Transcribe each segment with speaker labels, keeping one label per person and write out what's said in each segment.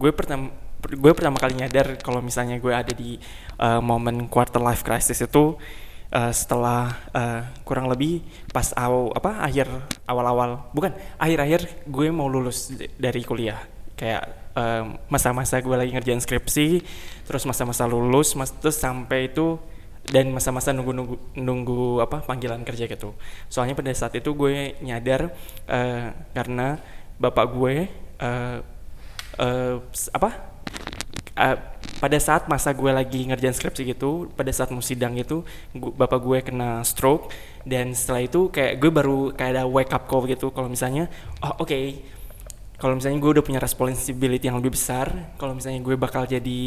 Speaker 1: gue pertama gue pertama kali nyadar kalau misalnya gue ada di uh, momen quarter life crisis itu uh, setelah uh, kurang lebih pas aw, apa akhir awal-awal. Bukan akhir-akhir gue mau lulus dari kuliah. Kayak masa-masa uh, gue lagi ngerjain skripsi terus masa-masa lulus mas terus sampai itu dan masa-masa nunggu-nunggu nunggu apa panggilan kerja gitu. Soalnya pada saat itu gue nyadar uh, karena bapak gue uh, uh, apa? Uh, pada saat masa gue lagi ngerjain skripsi gitu pada saat mau sidang itu gua, bapak gue kena stroke dan setelah itu kayak gue baru kayak ada wake up call gitu kalau misalnya oh oke okay, kalau misalnya gue udah punya responsibility yang lebih besar kalau misalnya gue bakal jadi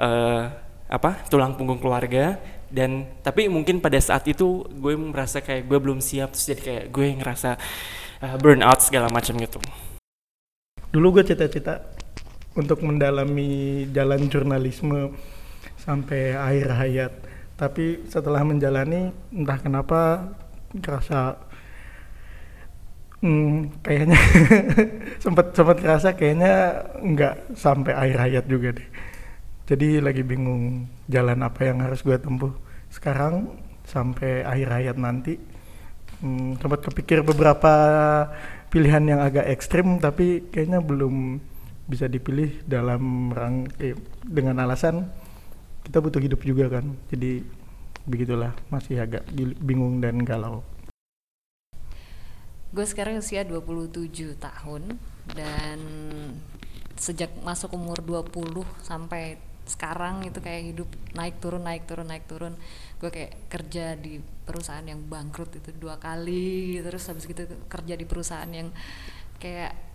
Speaker 1: uh, apa tulang punggung keluarga dan tapi mungkin pada saat itu gue merasa kayak gue belum siap terus jadi kayak gue ngerasa uh, burnout segala macam gitu.
Speaker 2: Dulu gue cita-cita untuk mendalami jalan jurnalisme sampai akhir hayat. Tapi setelah menjalani entah kenapa ngerasa hmm, kayaknya sempat sempat kerasa kayaknya nggak sampai akhir hayat juga deh. Jadi lagi bingung jalan apa yang harus gue tempuh sekarang sampai akhir hayat nanti. Hmm, sempat kepikir beberapa pilihan yang agak ekstrim tapi kayaknya belum bisa dipilih dalam rang eh, dengan alasan kita butuh hidup juga kan. Jadi begitulah. Masih agak bingung dan galau.
Speaker 3: Gue sekarang usia 27 tahun dan sejak masuk umur 20 sampai sekarang itu kayak hidup naik turun naik turun naik turun. Gue kayak kerja di perusahaan yang bangkrut itu dua kali terus habis gitu kerja di perusahaan yang kayak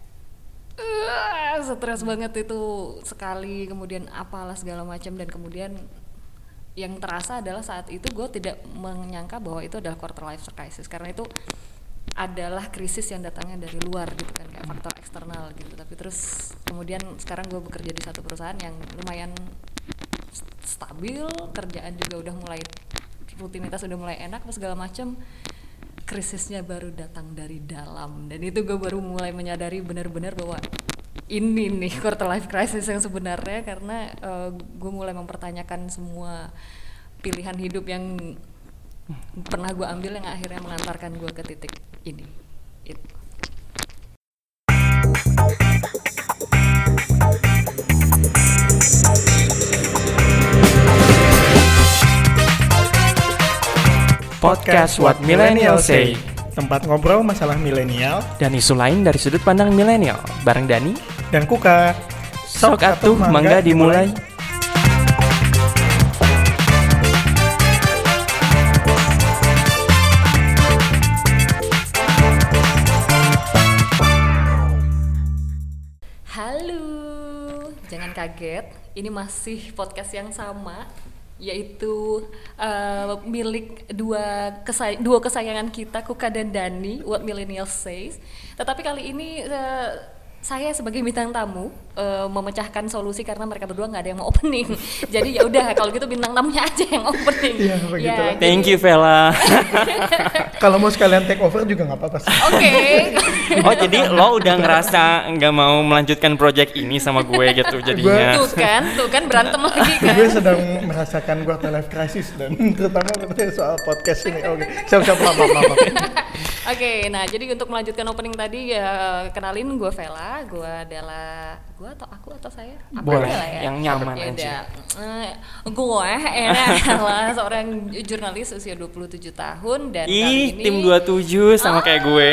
Speaker 3: uh, stres banget itu sekali kemudian apalah segala macam dan kemudian yang terasa adalah saat itu gue tidak menyangka bahwa itu adalah quarter life crisis karena itu adalah krisis yang datangnya dari luar gitu kan kayak faktor eksternal gitu. Tapi terus kemudian sekarang gue bekerja di satu perusahaan yang lumayan stabil kerjaan juga udah mulai rutinitas udah mulai enak segala macam krisisnya baru datang dari dalam. Dan itu gue baru mulai menyadari benar-benar bahwa ini nih quarter life crisis yang sebenarnya karena uh, gue mulai mempertanyakan semua pilihan hidup yang pernah gue ambil yang akhirnya mengantarkan gue ke titik ini. Itu
Speaker 1: Podcast What Millennial Say.
Speaker 2: Tempat ngobrol masalah milenial.
Speaker 1: Dan isu lain dari sudut pandang milenial. Bareng Dani.
Speaker 2: Dan Kuka.
Speaker 1: Sok atuh mangga dimulai, dimulai.
Speaker 3: kaget, ini masih podcast yang sama yaitu uh, milik dua kesay dua kesayangan kita Kuka dan Dani What Millennials Says. Tetapi kali ini uh, saya sebagai bintang tamu uh, memecahkan solusi karena mereka berdua nggak ada yang mau opening. jadi ya udah kalau gitu bintang tamunya aja yang opening.
Speaker 2: Iya begitu. Ya,
Speaker 1: Thank you Vela.
Speaker 2: kalau mau sekalian take over juga nggak apa-apa
Speaker 3: sih. Oke. Okay.
Speaker 1: oh jadi lo udah ngerasa nggak mau melanjutkan project ini sama gue gitu jadinya.
Speaker 3: tuh kan, tuh kan berantem lagi kan.
Speaker 2: gue sedang merasakan gue life crisis dan terutama soal podcast ini. Oke, okay. siap-siap maaf maaf. Oke,
Speaker 3: okay, nah jadi untuk melanjutkan opening tadi ya kenalin gue Vela gue adalah gue atau aku atau saya?
Speaker 1: Apa boleh ya? yang nyaman ya aja.
Speaker 3: Uh, gue adalah seorang jurnalis usia 27 tahun dan
Speaker 1: Ih,
Speaker 3: kali
Speaker 1: ini tim 27 sama oh. kayak gue.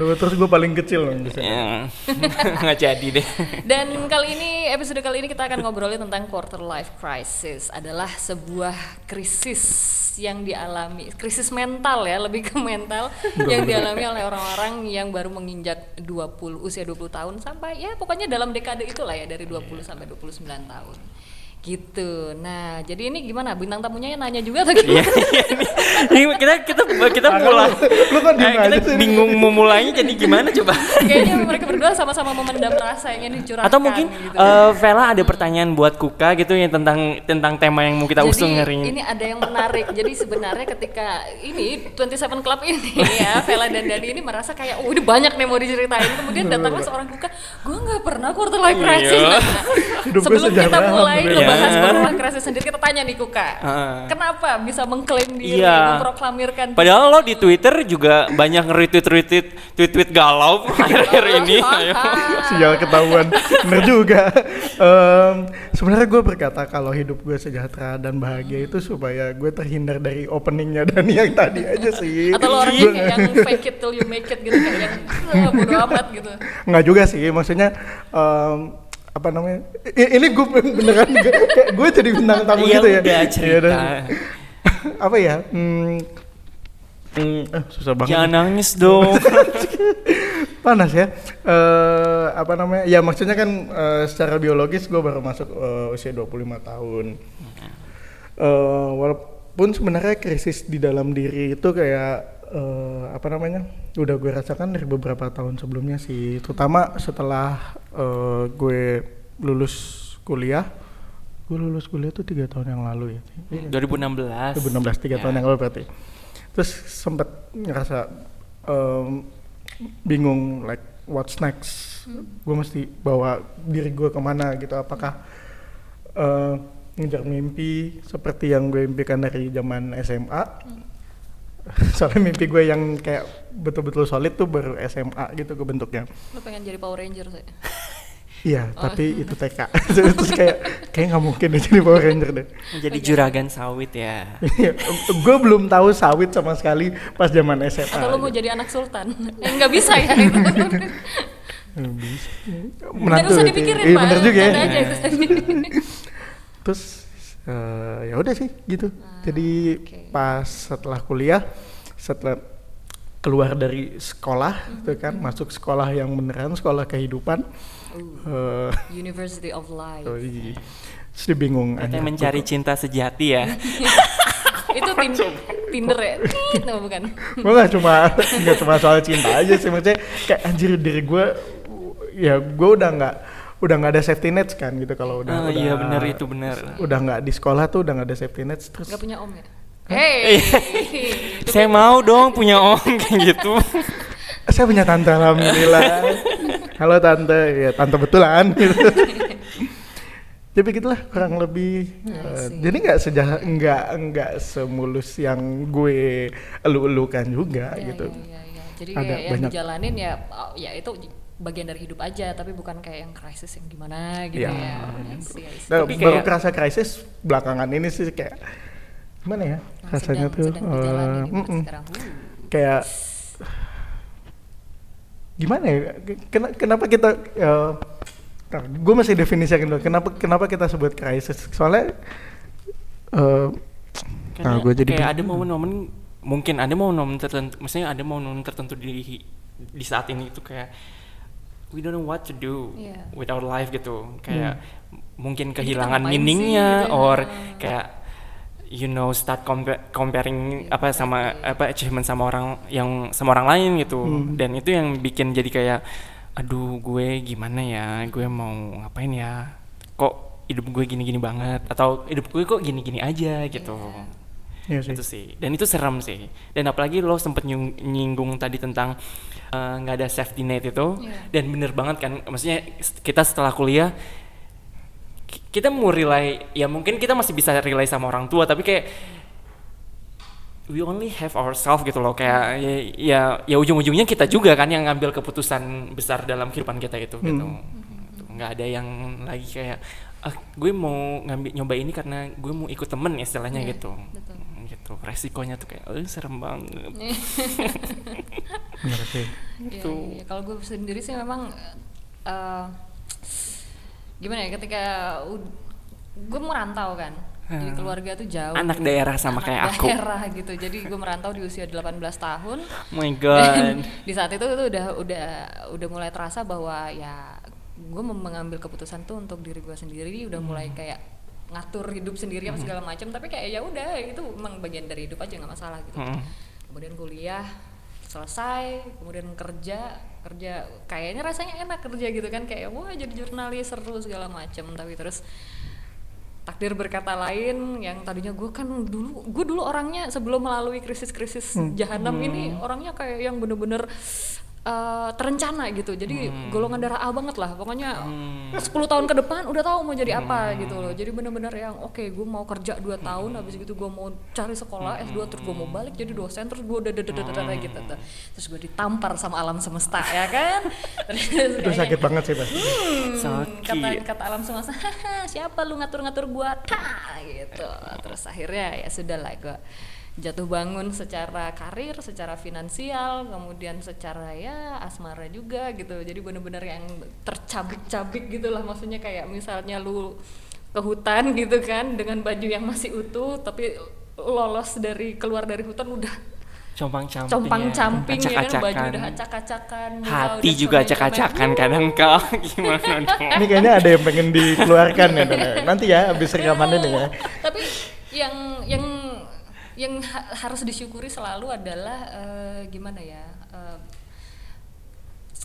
Speaker 2: Dua terus gue paling kecil loh bisa.
Speaker 1: Ya, nggak jadi deh.
Speaker 3: Dan kali ini episode kali ini kita akan ngobrolin tentang quarter life crisis. Adalah sebuah krisis yang dialami krisis mental ya lebih ke mental yang dialami oleh orang-orang yang baru menginjak 20 usia 20 tahun sampai ya pokoknya dalam dekade itulah ya dari 20 yeah. sampai 29 tahun gitu. Nah, jadi ini gimana? Bintang tamunya yang nanya juga atau gimana?
Speaker 1: Iya, iya. kita kita kita mulai. Lu kan eh, kita bingung mau mulainya jadi gimana coba?
Speaker 3: Kayaknya mereka berdua sama-sama memendam rasa yang dicurahkan.
Speaker 1: Atau mungkin gitu. uh, Vela ada pertanyaan buat Kuka gitu yang tentang tentang tema yang mau kita jadi, usung hari
Speaker 3: ini. Ini ada yang menarik. jadi sebenarnya ketika ini 27 Club ini ya, Vela dan Dani ini merasa kayak oh, udah banyak nih mau diceritain. Kemudian datanglah seorang Kuka, gue nggak pernah quarter life crisis. Iya.
Speaker 2: hidup gue
Speaker 3: Sebelum kita mulai quarter life crisis sendiri, kita tanya nih Kuka.
Speaker 1: Heeh.
Speaker 3: Kenapa bisa mengklaim diri,
Speaker 1: Iya.
Speaker 3: memproklamirkan
Speaker 1: Padahal lo di Twitter juga banyak nge-retweet retweet tweet-tweet galau akhir-akhir ini. Ayo.
Speaker 2: Sial ketahuan, bener juga. Em, Sebenarnya gue berkata kalau hidup gue sejahtera dan bahagia itu supaya gue terhindar dari openingnya dan yang tadi aja sih.
Speaker 3: atau lo kayak yang fake it till you make it gitu kayak yang "Ah, bodo amat gitu.
Speaker 2: nggak juga sih maksudnya em, apa namanya? I- ini gue beneran kayak gue jadi bintang tamu
Speaker 1: Ya
Speaker 2: gitu ya?
Speaker 1: udah,
Speaker 2: Iya,
Speaker 1: cerita.
Speaker 2: apa ya? Hmm, hmm, eh, susah banget.
Speaker 1: Jangan nangis dong.
Speaker 2: panas ya. Eh apa namanya? Ya maksudnya kan eh, secara biologis gue baru masuk eh, usia 25 tahun. Eh walaupun sebenarnya krisis di dalam diri itu kayak eh, apa namanya udah gue rasakan dari beberapa tahun sebelumnya sih. Terutama setelah eh, gue lulus kuliah. Gue lulus kuliah tuh tiga tahun yang lalu ya. Iya kan?
Speaker 1: 2016.
Speaker 2: 2016 tiga
Speaker 1: Ya.
Speaker 2: tahun yang lalu berarti. Terus sempet ngerasa em, bingung like what's next? Gue mesti bawa diri gue ke mana gitu. Apakah eh, ngejar mimpi seperti yang gue impikan dari zaman SMA soalnya mimpi gue yang kayak betul-betul solid tuh baru SMA gitu kebentuknya
Speaker 3: Lo pengen jadi Power Ranger saya.
Speaker 2: iya tapi itu TK terus kayak kayak nggak mungkin deh jadi Power Ranger deh
Speaker 1: Jadi juragan sawit ya.
Speaker 2: gue belum tahu sawit sama sekali pas zaman SMA
Speaker 3: Atau lo mau jadi anak sultan? Eh nggak bisa ya
Speaker 2: bisa. Menantu
Speaker 3: usah dipikirin
Speaker 2: Iya,
Speaker 3: pak.
Speaker 2: bener juga ya.
Speaker 3: Ikutan.
Speaker 2: Terus eh, ya udah sih gitu.
Speaker 3: Ah,
Speaker 2: Jadi
Speaker 3: oke.
Speaker 2: pas setelah kuliah, setelah keluar dari sekolah, itu kan masuk sekolah yang beneran sekolah kehidupan.
Speaker 3: Uh,
Speaker 2: eh,
Speaker 3: University of Life.
Speaker 2: oh, iya. Terus bingung. Anjir,
Speaker 1: mencari cinta sejati ya.
Speaker 3: itu tin- Tinder ya? No, bukan.
Speaker 2: gue gak cuma nggak cuma soal cinta aja sih maksudnya kayak anjir diri gue ya gue udah nggak udah nggak ada safety nets kan gitu kalau udah
Speaker 1: Ah,
Speaker 2: udah
Speaker 1: iya benar itu benar.
Speaker 2: udah nggak di sekolah tuh udah nggak ada safety nets terus
Speaker 3: Gak punya om ya? Hey,
Speaker 1: Saya mau dong punya om kayak gitu.
Speaker 2: saya punya tante alhamdulillah halo tante ya tante betulan gitu. jadi begitulah kurang lebih
Speaker 3: see.
Speaker 2: jadi nggak sejah nggak nggak semulus yang gue elu-elukan juga
Speaker 3: Iya,
Speaker 2: gitu
Speaker 3: iya, iya, iya. Jadi
Speaker 2: Ada
Speaker 3: kayak yang
Speaker 2: banyak-
Speaker 3: dijalanin ya, oh, ya itu bagian dari hidup aja, tapi bukan kayak yang krisis yang gimana gitu
Speaker 2: Iya.
Speaker 3: ya. See, I see.
Speaker 2: Nah,
Speaker 1: Tapi
Speaker 2: baru
Speaker 1: kayak-
Speaker 2: kerasa krisis belakangan ini sih kayak gimana ya
Speaker 3: Nah,
Speaker 2: rasanya
Speaker 3: sedang,
Speaker 2: tuh
Speaker 3: sedang
Speaker 2: eh,
Speaker 3: ini
Speaker 2: mm-mm.
Speaker 3: sekarang. Uh.
Speaker 2: kayak gimana ya Ken- kenapa kita gue masih definisikan dulu kenapa kenapa kita sebut krisis soalnya eh
Speaker 1: Karena
Speaker 2: Ah, gua jadi
Speaker 1: kayak ada momen-momen mungkin ada momen-momen tertentu, maksudnya ada momen tertentu di di saat ini itu kayak we don't know what to do
Speaker 3: Iya.
Speaker 1: with our life gitu. Kayak mungkin
Speaker 3: kita
Speaker 1: kehilangan meaningnya
Speaker 3: gitu ya.
Speaker 1: or kayak you know start compa- comparing apa sama apa achievement sama orang yang sama orang lain gitu.
Speaker 2: Hmm.
Speaker 1: Dan itu yang bikin jadi kayak aduh gue gimana ya? Gue mau ngapain ya? Kok hidup gue gini-gini banget atau hidup gue kok gini-gini aja gitu.
Speaker 2: Iya sih.
Speaker 1: Itu sih. Dan itu serem sih. Dan apalagi lo sempet nyung- nyinggung tadi tentang eh, nggak ada safety net itu.
Speaker 3: Iya.
Speaker 1: Dan bener banget kan. Maksudnya kita setelah kuliah ki- kita mau rely ya mungkin kita masih bisa rely sama orang tua tapi kayak we only have ourselves gitu loh kayak ya ya, ya ujung-ujungnya kita juga kan yang ngambil keputusan besar dalam kehidupan kita itu gitu Tuh, nggak ada yang lagi kayak ah gue mau ngambil nyoba ini karena gue mau ikut temen istilahnya
Speaker 3: Iya,
Speaker 1: gitu
Speaker 3: betul.
Speaker 1: Gitu resikonya tuh kayak eh serem banget
Speaker 2: Bener sih.
Speaker 3: Iya,
Speaker 1: Gitu.
Speaker 3: iya. Kalau gue sendiri sih memang eh, gimana ya ketika gue merantau kan. Jadi
Speaker 1: Hmm.
Speaker 3: keluarga tuh jauh.
Speaker 1: Anak daerah sama
Speaker 3: Anak
Speaker 1: kayak aku.
Speaker 3: daerah gitu. Jadi gue merantau di usia 18 tahun.
Speaker 1: oh my god
Speaker 3: di saat itu tuh udah udah udah mulai terasa bahwa ya gue mengambil keputusan tuh untuk diri gue sendiri udah mulai
Speaker 1: Hmm.
Speaker 3: kayak ngatur hidup sendiri apa segala macam tapi kayak ya udah itu memang bagian dari hidup aja nggak masalah gitu.
Speaker 1: Mm.
Speaker 3: kemudian kuliah selesai kemudian kerja kerja kayaknya rasanya enak kerja gitu kan kayak wah jadi jurnalis seru segala macam. Tapi terus takdir berkata lain yang tadinya gue kan dulu gue dulu orangnya sebelum melalui krisis-krisis jahanam ini orangnya kayak yang bener-bener eh, terencana gitu. Jadi
Speaker 1: Hmm.
Speaker 3: golongan darah A banget lah. Pokoknya 10 tahun ke depan udah tahu mau jadi apa gitu loh. Jadi bener-bener yang oke gue mau kerja 2 tahun habis gitu gue mau cari sekolah S2 terus gue mau balik jadi dosen terus gue udah dadadadadada gitu tuh. terus gue ditampar sama alam semesta ya kan? Terus
Speaker 2: itu sakit banget sih pasti
Speaker 3: Hmm,
Speaker 1: Sakit.
Speaker 3: kata kata alam semesta "Haha, siapa lu ngatur-ngatur gua? Ta gitu. Terus akhirnya ya sudah lah gua jatuh bangun secara karir secara finansial kemudian secara ya asmara juga gitu jadi bener-bener yang tercabik-cabik gitu lah maksudnya kayak misalnya lu ke hutan gitu kan dengan baju yang masih utuh tapi lolos dari keluar dari hutan udah
Speaker 1: compang camping
Speaker 3: compang camping ya kan baju
Speaker 1: acak-acakan.
Speaker 3: udah acak-acakan muka
Speaker 1: hati
Speaker 3: udah
Speaker 1: juga
Speaker 3: comel-comel.
Speaker 1: acak-acakan kadang kau gimana dong
Speaker 2: ini kayaknya ada yang pengen dikeluarkan ya ya. nanti ya habis rekaman ini ya
Speaker 3: tapi yang yang yang ha- harus disyukuri selalu adalah eh, gimana ya eh,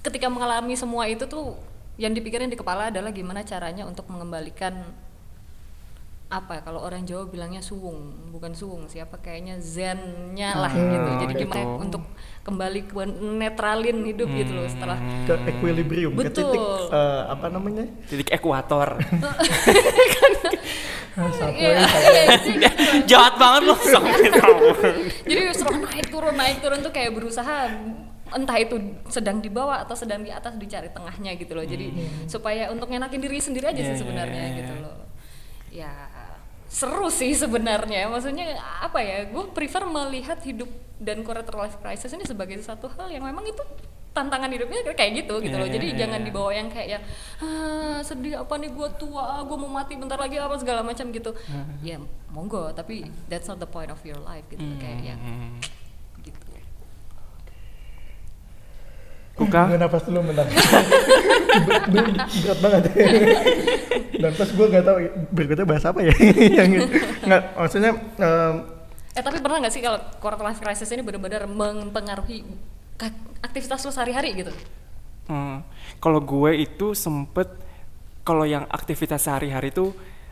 Speaker 3: ketika mengalami semua itu tuh yang dipikirin di kepala adalah gimana caranya untuk mengembalikan apa ya, kalau orang Jawa bilangnya suwung bukan suwung siapa kayaknya zennya lah
Speaker 2: Hmm,
Speaker 3: gitu jadi
Speaker 1: gitu.
Speaker 3: gimana untuk kembali ke netralin hidup gitu loh setelah
Speaker 2: ke equilibrium ke titik
Speaker 3: Betul.
Speaker 2: eh, apa namanya
Speaker 1: titik ekuator
Speaker 2: satu
Speaker 3: Iya,
Speaker 2: ya,
Speaker 3: iya, iya.
Speaker 1: jahat banget loh. Sampai tahu
Speaker 3: jadi selalu naik turun naik turun tuh kayak berusaha entah itu sedang di bawah atau sedang di atas dicari tengahnya gitu loh. Jadi supaya untuk ngenakin diri sendiri aja
Speaker 1: Iya,
Speaker 3: sih
Speaker 1: iya,
Speaker 3: sebenarnya
Speaker 1: iya,
Speaker 3: gitu
Speaker 1: iya.
Speaker 3: loh. Ya seru sih sebenarnya. Maksudnya apa ya gue prefer melihat hidup dan quarter life crisis ini sebagai satu hal yang memang itu tantangan hidupnya kayak gitu gitu loh.
Speaker 1: Iya,
Speaker 3: jadi
Speaker 1: iya,
Speaker 3: jangan
Speaker 1: iya.
Speaker 3: dibawa yang kayak ya ah, sedih apa nih gue tua gue mau mati bentar lagi apa segala macam gitu. Ya monggo tapi that's not the point of your life gitu kayak yang
Speaker 1: Hmm.
Speaker 3: gitu.
Speaker 1: Kuka?
Speaker 2: Gue nafas dulu bentar. Berat, banget. Dan pas gue gak tahu berikutnya bahas apa ya? Yang nggak maksudnya em,
Speaker 3: Eh tapi pernah nggak sih kalau quarter life crisis ini benar-benar mempengaruhi aktivitas lo sehari-hari gitu?
Speaker 1: Hmm, kalau gue itu sempet kalau yang aktivitas sehari-hari itu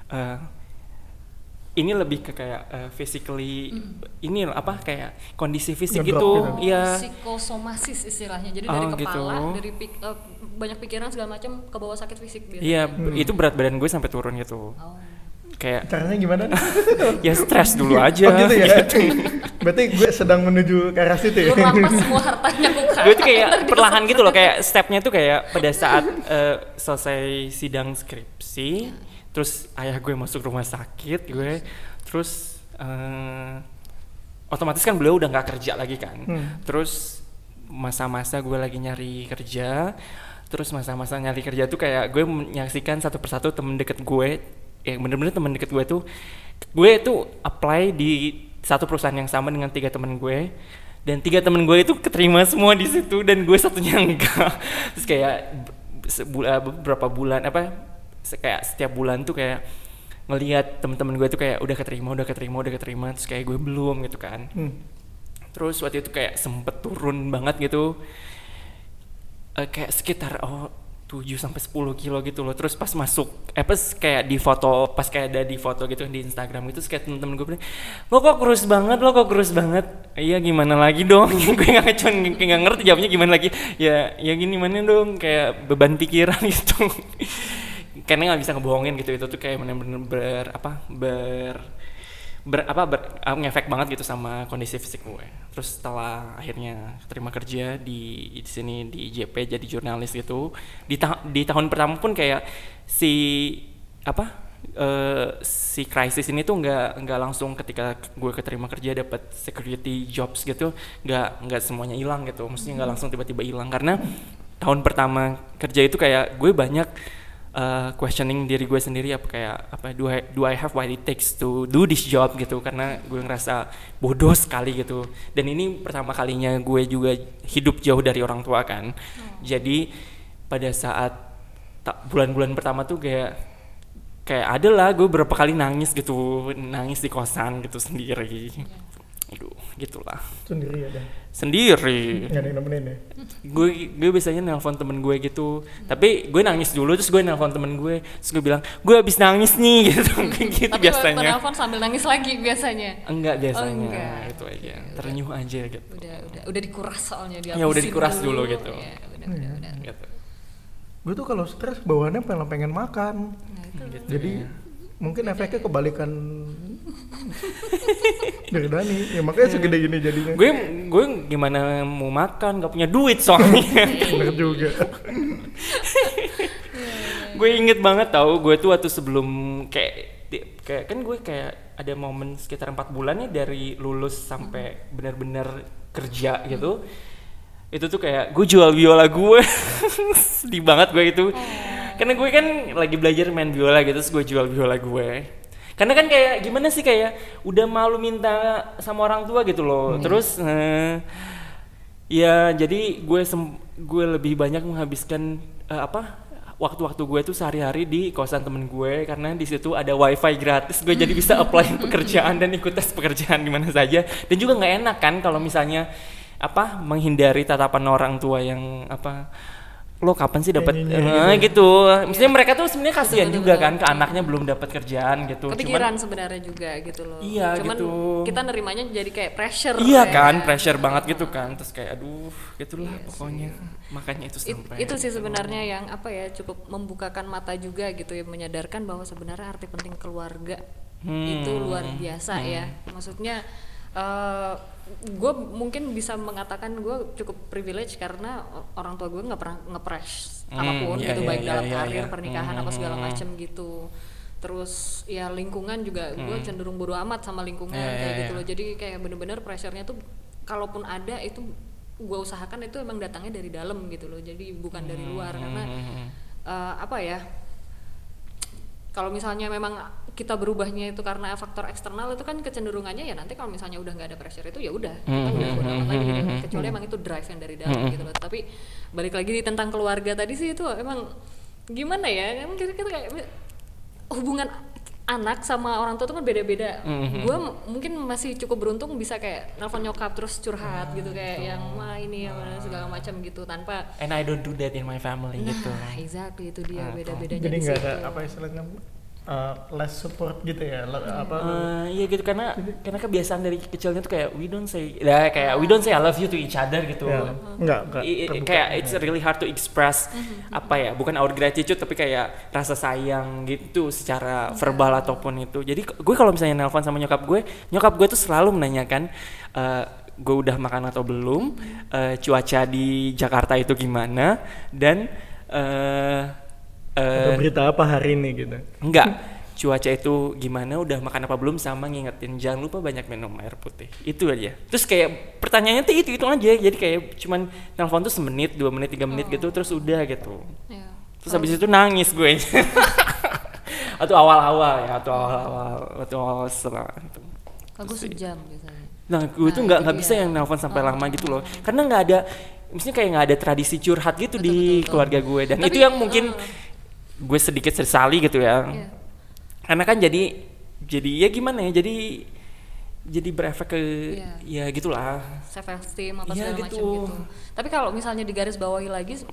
Speaker 1: eh, ini lebih ke kayak eh, physically ini apa kayak kondisi fisik
Speaker 2: Ngedrop
Speaker 1: gitu,
Speaker 2: gitu.
Speaker 1: iya.
Speaker 3: Psikosomasis istilahnya. Jadi dari
Speaker 1: Oh,
Speaker 3: kepala,
Speaker 1: gitu.
Speaker 3: dari pik- eh, banyak pikiran segala macam ke bawah sakit fisik gitu.
Speaker 1: Iya, b- itu berat badan gue sampai turun gitu.
Speaker 3: Oh.
Speaker 1: Kayak
Speaker 2: caranya gimana
Speaker 1: ya stres dulu aja.
Speaker 2: oh gitu ya berarti gue sedang menuju ke arah situ ya
Speaker 3: semua hartanya bukan?
Speaker 1: gue tuh kayak perlahan gitu loh kayak stepnya tuh kayak pada saat eh, selesai sidang skripsi terus ayah gue masuk rumah sakit gue terus eh, otomatis kan beliau udah nggak kerja lagi kan
Speaker 2: Hmm.
Speaker 1: terus masa-masa gue lagi nyari kerja terus masa-masa nyari kerja tuh kayak gue menyaksikan satu persatu temen deket gue yang bener-bener temen deket gue tuh gue tuh apply di satu perusahaan yang sama dengan tiga temen gue dan tiga temen gue itu keterima semua di situ dan gue satunya enggak. Terus kayak eh, beberapa bulan apa kayak setiap bulan tuh kayak ngelihat temen-temen gue tuh kayak udah keterima udah keterima udah keterima terus kayak gue belum gitu kan.
Speaker 2: Hmm.
Speaker 1: terus waktu itu kayak sempet turun banget gitu. Eh, kayak sekitar oh 7 sampai 10 kilo gitu loh. Terus pas masuk eh pas kayak di foto pas kayak ada di foto gitu di Instagram terus kayak temen-temen gue bilang lo kok kurus banget? Lo kok kurus banget? Iya gimana lagi dong? Gue nggak kayak nggak ngerti jawabnya gimana lagi. Ya ya gini mana dong? Kayak beban pikiran gitu. Karena nggak bisa ngebohongin gitu. Itu tuh kayak bener-bener ber apa ber ber apa ber, ah, ngefek banget gitu sama kondisi fisik gue. Terus setelah akhirnya terima kerja di di sini di JP jadi jurnalis gitu. Di ta- di tahun pertama pun kayak si apa eh, si krisis ini tuh nggak nggak langsung ketika gue keterima kerja dapat security jobs gitu nggak nggak semuanya hilang gitu maksudnya nggak langsung tiba-tiba hilang karena tahun pertama kerja itu kayak gue banyak uh, questioning diri gue sendiri apa kayak apa do I do I have what it takes to do this job gitu. Karena gue ngerasa bodoh sekali gitu. Dan ini pertama kalinya gue juga hidup jauh dari orang tua kan. Jadi pada saat bulan-bulan pertama tuh kayak kayak ada lah gue berapa kali nangis gitu. Nangis di kosan gitu sendiri aduh gitulah
Speaker 2: Sendiri ya dan.
Speaker 1: sendiri
Speaker 2: Nggak ada yang nemenin ya.
Speaker 1: gue gue biasanya nelpon temen gue gitu tapi gue nangis dulu terus gue nelpon temen gue terus gue bilang gue habis nangis nih gitu Kayak gitu
Speaker 3: Tapi
Speaker 1: biasanya
Speaker 3: penelpon sambil nangis lagi biasanya.
Speaker 1: enggak biasanya
Speaker 3: Oh, enggak.
Speaker 1: itu aja ternyuh aja gitu
Speaker 3: Udah udah udah dikuras soalnya dia.
Speaker 1: Ya, udah dikuras dulu gitu.
Speaker 3: Ya, udah udah udah.
Speaker 1: gitu
Speaker 2: Gue tuh kalau stres bawaannya pengen pengen makan.
Speaker 3: Nah, itu
Speaker 1: Gitu
Speaker 2: Jadi
Speaker 1: ya.
Speaker 2: mungkin efeknya kebalikan dari Dani. Ya makanya segede gini jadinya.
Speaker 1: gue gue gimana mau makan? Gak punya duit soalnya.
Speaker 2: Bener juga.
Speaker 1: gue inget banget tau gue tuh waktu sebelum kayak kayak kan gue kayak ada momen sekitar empat bulan nih dari lulus sampai benar-benar kerja gitu. Itu tuh kayak gue jual biola gue. Sedih banget gue itu. Karena gue kan lagi belajar main biola gitu terus gue jual biola gue karena kan kayak gimana sih kayak udah malu minta sama orang tua gitu loh. Terus eh, ya jadi gue sem- gue lebih banyak menghabiskan eh, apa waktu-waktu gue tuh sehari-hari di kosan temen gue. Karena di situ ada wifi gratis. Gue jadi bisa apply pekerjaan dan ikut tes pekerjaan di mana saja. Dan juga nggak enak kan kalau misalnya apa menghindari tatapan orang tua yang apa lo kapan sih dapat Eh,
Speaker 2: nyinyir
Speaker 1: gitu maksudnya mereka tuh sebenarnya kasihan
Speaker 3: Betul,
Speaker 1: juga
Speaker 3: betul.
Speaker 1: kan ke anaknya belum dapat kerjaan gitu
Speaker 3: Kepikiran sebenarnya juga gitu loh.
Speaker 1: Iya,
Speaker 3: Cuman
Speaker 1: gitu.
Speaker 3: kita nerimanya jadi kayak pressure.
Speaker 1: Iya
Speaker 3: ya.
Speaker 1: kan, pressure banget gitu kan. Terus kayak aduh, gitulah pokoknya. Makanya itu
Speaker 3: It-
Speaker 1: sampai.
Speaker 3: itu sih sebenarnya yang apa ya cukup membukakan mata juga gitu ya menyadarkan bahwa sebenarnya arti penting keluarga
Speaker 1: Hmm.
Speaker 3: itu luar biasa ya maksudnya gue mungkin bisa mengatakan gue cukup privilege karena orang tua gue nggak pernah ngepres
Speaker 1: Hmm,
Speaker 3: apa pun
Speaker 1: iya,
Speaker 3: gitu
Speaker 1: iya,
Speaker 3: baik
Speaker 1: iya,
Speaker 3: dalam
Speaker 1: iya,
Speaker 3: karir
Speaker 1: iya.
Speaker 3: pernikahan apa segala
Speaker 1: Hmm.
Speaker 3: macem gitu terus ya lingkungan juga gue cenderung bodo amat sama lingkungan
Speaker 1: Iya,
Speaker 3: kayak
Speaker 1: iya,
Speaker 3: gitu
Speaker 1: iya.
Speaker 3: loh jadi kayak bener-bener pressure-nya tuh kalaupun ada itu gue usahakan itu emang datangnya dari dalam gitu loh jadi bukan dari luar karena
Speaker 1: Hmm.
Speaker 3: eh, apa ya kalau misalnya memang kita berubahnya itu karena faktor eksternal itu kan kecenderungannya ya nanti kalau misalnya udah nggak ada pressure itu ya udah kita
Speaker 1: Hmm,
Speaker 3: udah
Speaker 1: hmm,
Speaker 3: bodo amat
Speaker 1: hmm,
Speaker 3: lagi gitu.
Speaker 1: hmm,
Speaker 3: kan.
Speaker 1: hmm,
Speaker 3: kecuali emang itu drive yang dari dalam
Speaker 1: Hmm,
Speaker 3: gitu loh. Tapi balik lagi tentang keluarga tadi sih itu emang gimana ya? Emang kita, kita kayak hubungan anak sama orang tua itu kan beda-beda.
Speaker 1: Mhm.
Speaker 3: Gue mungkin masih cukup beruntung bisa kayak nelfon nyokap terus curhat gitu kayak yang wah ini ya mana segala macam gitu tanpa
Speaker 1: And I don't do that in my family gitu.
Speaker 3: Nah, exactly itu dia
Speaker 1: Nah,
Speaker 3: beda-bedanya
Speaker 2: Jadi
Speaker 3: di
Speaker 2: nggak ada apa istilahnya uh, less support gitu ya. le- apa
Speaker 1: Eh, iya gitu karena karena kebiasaan dari kecilnya tuh kayak we don't say ya kayak we don't say I love you to each other gitu.
Speaker 2: nggak nggak
Speaker 1: I- i-
Speaker 2: terbuka.
Speaker 1: kayak it's really hard to express apa ya bukan our gratitude tapi kayak rasa sayang gitu secara verbal ataupun itu jadi gue kalau misalnya nelpon sama nyokap gue nyokap gue tuh selalu menanyakan eh, gue udah makan atau belum eh, cuaca di Jakarta itu gimana dan eh
Speaker 2: Ada
Speaker 1: eh,
Speaker 2: berita apa hari ini gitu.
Speaker 1: enggak cuaca itu gimana udah makan apa belum sama ngingetin jangan lupa banyak minum air putih itu aja terus kayak pertanyaannya tuh itu itu aja jadi kayak cuman telepon tuh semenit dua menit tiga menit gitu terus udah gitu
Speaker 3: Ya.
Speaker 1: terus habis itu nangis gue atau awal-awal ya atau awal-awal atau awal setelah itu
Speaker 3: Kalau gue sejam biasanya.
Speaker 1: nah gue tuh
Speaker 3: Nah,
Speaker 1: nggak
Speaker 3: itu
Speaker 1: nggak
Speaker 3: dia.
Speaker 1: bisa yang nelpon sampai lama gitu loh karena nggak ada maksudnya kayak nggak ada tradisi curhat gitu
Speaker 3: Betul,
Speaker 1: di
Speaker 3: betul, betul.
Speaker 1: keluarga gue dan
Speaker 3: Tapi,
Speaker 1: itu yang mungkin
Speaker 3: eh.
Speaker 1: Gue sedikit sesali gitu ya
Speaker 3: Iya.
Speaker 1: karena kan jadi jadi ya gimana ya jadi jadi berefek ke
Speaker 3: Iya.
Speaker 1: ya gitulah
Speaker 3: self esteem apa
Speaker 1: Iya,
Speaker 3: segala macam
Speaker 1: gitu.
Speaker 3: gitu. Tapi kalau misalnya digaris bawahi lagi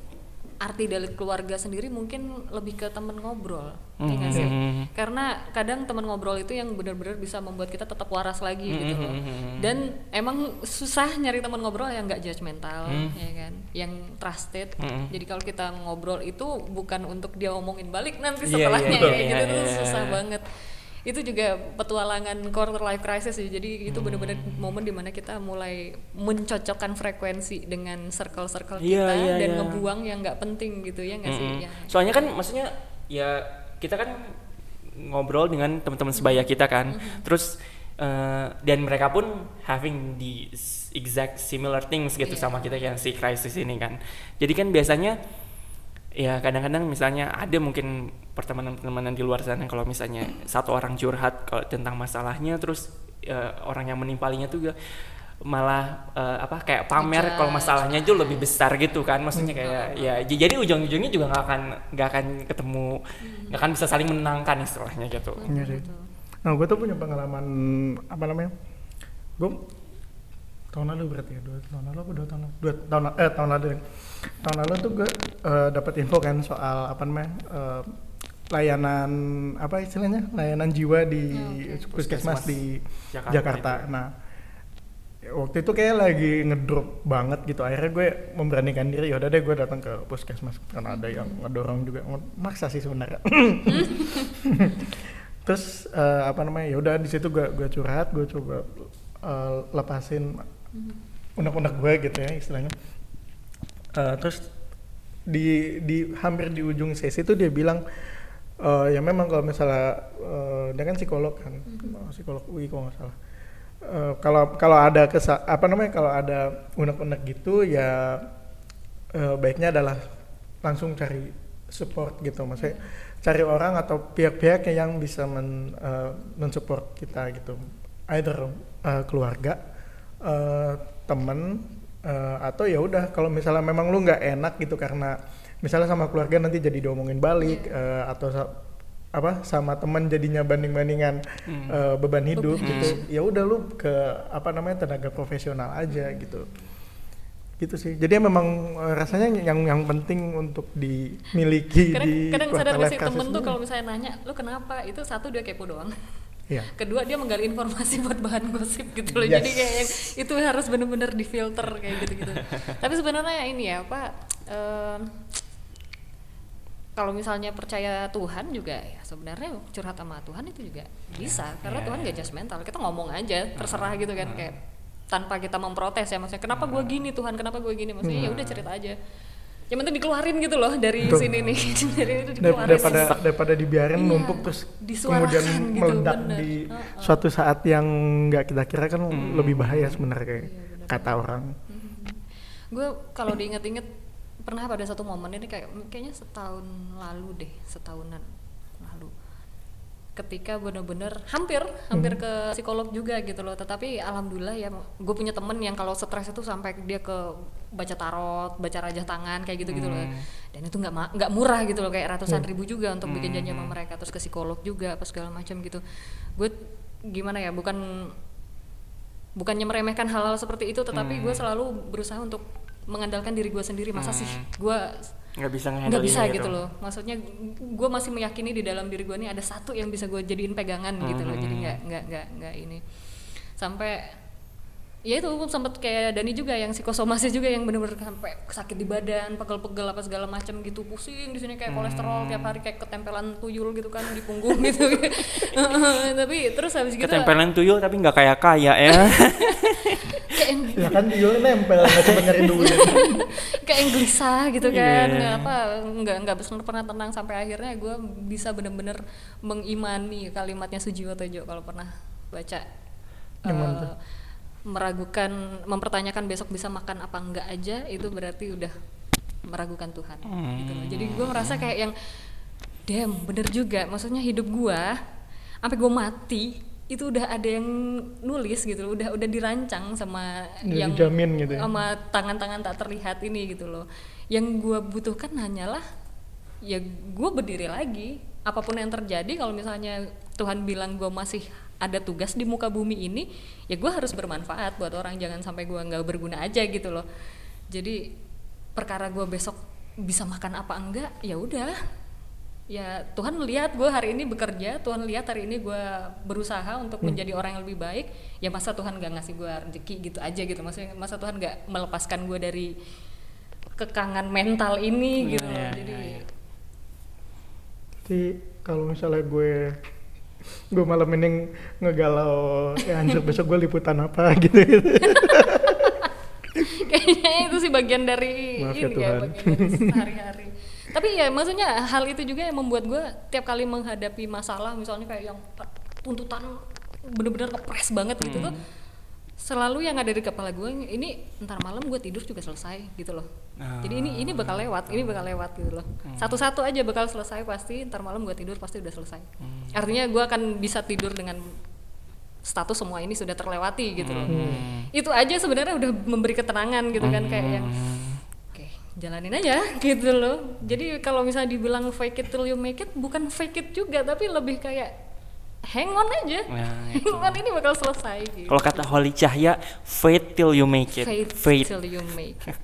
Speaker 3: arti dari keluarga sendiri mungkin lebih ke temen ngobrol, ya nggak sih?
Speaker 1: Mhm.
Speaker 3: Karena kadang temen ngobrol itu yang benar-benar bisa membuat kita tetap waras lagi gitu loh.
Speaker 1: Mhm.
Speaker 3: Dan emang susah nyari teman ngobrol yang nggak judgmental,
Speaker 1: Mhm.
Speaker 3: ya kan? Yang trusted.
Speaker 1: Mhm.
Speaker 3: Jadi kalau kita ngobrol itu bukan untuk dia omongin balik nanti
Speaker 1: Iya,
Speaker 3: setelahnya
Speaker 1: iya,
Speaker 3: kayak
Speaker 1: iya,
Speaker 3: gitu tuh
Speaker 1: iya.
Speaker 3: susah banget itu juga petualangan quarter life crisis ya jadi itu benar-benar momen di mana kita mulai mencocokkan frekuensi dengan circle-circle
Speaker 1: Iya,
Speaker 3: kita
Speaker 1: iya,
Speaker 3: dan
Speaker 1: iya.
Speaker 3: ngebuang yang nggak penting gitu ya nggak sih
Speaker 1: Mm-mm.
Speaker 3: ya.
Speaker 1: soalnya kan maksudnya ya kita kan ngobrol dengan teman-teman sebaya kita kan
Speaker 3: Mm-hmm.
Speaker 1: terus eh, dan mereka pun having the exact similar things gitu
Speaker 3: Iya.
Speaker 1: sama kita yang si crisis ini kan jadi kan biasanya ya kadang-kadang misalnya ada mungkin pertemanan-pertemanan di luar sana kalau misalnya satu orang curhat kalau tentang masalahnya terus eh, orang yang menimpalinya tuh juga malah eh, apa kayak pamer kalau masalahnya jauh lebih besar gitu kan. Maksudnya kayak ya j- jadi ujung-ujungnya juga nggak akan nggak akan ketemu nggak akan bisa saling menenangkan istilahnya gitu.
Speaker 2: Iya sih. Nah, gue tuh punya pengalaman apa namanya? Gue tahun lalu berarti ya dua tahun lalu apa dua tahun lalu? Dua tahun eh tahun lalu tahun lalu tuh gue eh, dapat info kan soal apa namanya eh, layanan apa istilahnya layanan jiwa di
Speaker 3: Oh,
Speaker 2: puskesmas
Speaker 1: Puskesmas
Speaker 2: di
Speaker 1: Jakarta.
Speaker 2: Jakarta.
Speaker 1: itu.
Speaker 2: Nah waktu itu kayak lagi ngedrop banget gitu. Akhirnya gue memberanikan diri yaudah deh gue datang ke puskesmas. Karena ada yang ngedorong juga. Maksa sih sebenarnya. Terus eh, apa namanya ya udah di situ gue gue curhat gue coba eh, lepasin unek-unek gue gitu ya istilahnya. Eh, terus di di hampir di ujung sesi itu dia bilang eh, ya memang kalau misalnya eh, dia kan psikolog kan. Oh, psikolog UI kalau nggak salah. Eh, kalau kalau ada kesa apa namanya kalau ada unek-unek gitu ya eh, baiknya adalah langsung cari support gitu. Maksudnya cari orang atau pihak-pihak yang bisa men, eh, mensupport kita gitu. Either eh, keluarga eh, temen eh, atau ya udah kalau misalnya memang lu nggak enak gitu karena misalnya sama keluarga nanti jadi diomongin balik eh, atau sa- apa sama teman jadinya banding-bandingan eh, beban hidup gitu. ya udah lu ke apa namanya tenaga profesional aja gitu. Gitu sih. Jadi memang eh, rasanya yang yang penting untuk dimiliki
Speaker 3: kadang,
Speaker 2: di
Speaker 3: kadang sadar gak sih temen tuh kalau misalnya nanya lu kenapa? Itu satu dia kepo doang
Speaker 2: Iya.
Speaker 3: kedua dia menggali informasi buat bahan gosip gitu loh.
Speaker 2: Yes.
Speaker 3: jadi kayak yang itu harus bener-bener difilter kayak gitu-gitu. Tapi sebenarnya ini ya pak em, kalau misalnya percaya Tuhan juga ya sebenarnya curhat sama Tuhan itu juga bisa. Karena
Speaker 1: Ya,
Speaker 3: Tuhan gak judgmental. Kita ngomong aja terserah gitu kan kayak tanpa kita memprotes ya maksudnya kenapa gue gini Tuhan? Kenapa gue gini? Maksudnya ya udah cerita aja yang penting dikeluarin gitu loh dari
Speaker 2: Betul.
Speaker 3: sini nih dari itu
Speaker 2: Dar-
Speaker 3: dikeluarin
Speaker 2: daripada daripada dibiarin
Speaker 3: Iya,
Speaker 2: numpuk terus kemudian
Speaker 3: gitu,
Speaker 2: meledak
Speaker 3: bener.
Speaker 2: di
Speaker 3: Heeh.
Speaker 2: suatu saat yang nggak kita kira kan
Speaker 1: Hmm.
Speaker 2: lebih bahaya sebenarnya kayak
Speaker 3: Iya, bener.
Speaker 2: kata orang
Speaker 3: gue kalau diinget-inget pernah pada satu momen ini kayak kayaknya setahun lalu deh setahunan ketika bener-bener hampir hampir
Speaker 2: Hmm.
Speaker 3: ke psikolog juga gitu loh tetapi alhamdulillah ya gue punya temen yang kalau stres itu sampai dia ke baca tarot baca rajah tangan kayak gitu gitu loh
Speaker 1: Hmm.
Speaker 3: dan itu nggak nggak murah gitu loh kayak ratusan
Speaker 2: Hmm.
Speaker 3: ribu juga untuk bikin janji sama
Speaker 1: Hmm.
Speaker 3: mereka terus ke psikolog juga apa segala macam gitu gue gimana ya bukan bukannya meremehkan hal-hal seperti itu tetapi
Speaker 1: Hmm.
Speaker 3: gue selalu berusaha untuk mengandalkan diri gue sendiri masa sih
Speaker 1: Hmm.
Speaker 3: gue
Speaker 1: nggak bisa
Speaker 3: nggak bisa
Speaker 1: ini
Speaker 3: gitu loh. Maksudnya gue masih meyakini di dalam diri gue ini ada satu yang bisa gue jadiin pegangan gitu loh. Jadi
Speaker 1: Hmm.
Speaker 3: nggak nggak nggak nggak ini. Sampai ya itu sempet kayak Dani juga yang psikosomasis juga yang bener-bener sampai sakit di badan pegel-pegel apa segala macam gitu pusing di sini kayak kolesterol tiap hari kayak ketempelan tuyul gitu kan di punggung gitu tapi terus habis gitu
Speaker 1: ketempelan tuyul tapi nggak kayak kaya ya
Speaker 2: ya kan tuyul nempel nggak cuma nyari duit
Speaker 3: kayak yang gelisah gitu kan
Speaker 1: Iya.
Speaker 3: nggak apa nggak nggak bisa pernah tenang sampai akhirnya gue bisa bener-bener mengimani kalimatnya Sujiwo Tejo kalau pernah baca
Speaker 2: tuh?
Speaker 3: Meragukan mempertanyakan besok bisa makan apa enggak aja itu berarti udah meragukan Tuhan gitu loh. Jadi gue merasa kayak yang damn bener juga. Maksudnya hidup gue sampai gue mati itu udah ada yang nulis gitu loh, udah udah dirancang sama
Speaker 2: Udah
Speaker 3: yang
Speaker 2: dijamin gitu ya.
Speaker 3: sama tangan-tangan tak terlihat ini gitu loh. Yang gue butuhkan hanyalah ya gue berdiri lagi. Apa pun yang terjadi kalau misalnya Tuhan bilang gue masih ada tugas di muka bumi ini ya gue harus bermanfaat buat orang. Jangan sampai gue nggak berguna aja gitu loh. Jadi perkara gue besok bisa makan apa enggak ya udah. Ya Tuhan lihat gue hari ini bekerja Tuhan lihat hari ini gue berusaha untuk menjadi orang yang lebih baik ya masa Tuhan gak ngasih gue rezeki gitu aja gitu. Maksudnya masa Tuhan gak melepaskan gue dari kekangan mental ini gitu.
Speaker 1: Iya,
Speaker 3: jadi
Speaker 1: iya.
Speaker 2: Jadi kalau misalnya gue gue malam ini ngegalau ya anjir besok gue liputan apa? Gitu,
Speaker 3: kayaknya itu sih bagian dari
Speaker 2: Maaf ya
Speaker 3: ini ya,
Speaker 2: Tuhan.
Speaker 3: bagian dari sehari-hari. Tapi ya maksudnya hal itu juga yang membuat gue tiap kali menghadapi masalah misalnya kayak yang tuntutan bener-bener kepres banget gitu tuh selalu yang ada di kepala gue ini ntar malam gue tidur juga selesai gitu loh.
Speaker 1: Ah.
Speaker 3: jadi ini ini bakal lewat ini bakal lewat gitu loh. Satu-satu aja bakal selesai pasti ntar malam gue tidur pasti udah selesai. Artinya gue akan bisa tidur dengan status semua ini sudah terlewati gitu loh.
Speaker 1: Hmm.
Speaker 3: itu aja sebenarnya udah memberi ketenangan gitu kan kayak yang oke jalanin aja gitu loh. Jadi kalau misalnya dibilang fake it till you make it bukan fake it juga tapi lebih kayak hang on aja
Speaker 1: Nah,
Speaker 3: hang on ini bakal selesai gitu.
Speaker 1: Kalau kata Holly Cahya, faith till you make it.
Speaker 3: faith,
Speaker 1: Faith.
Speaker 3: till you make it.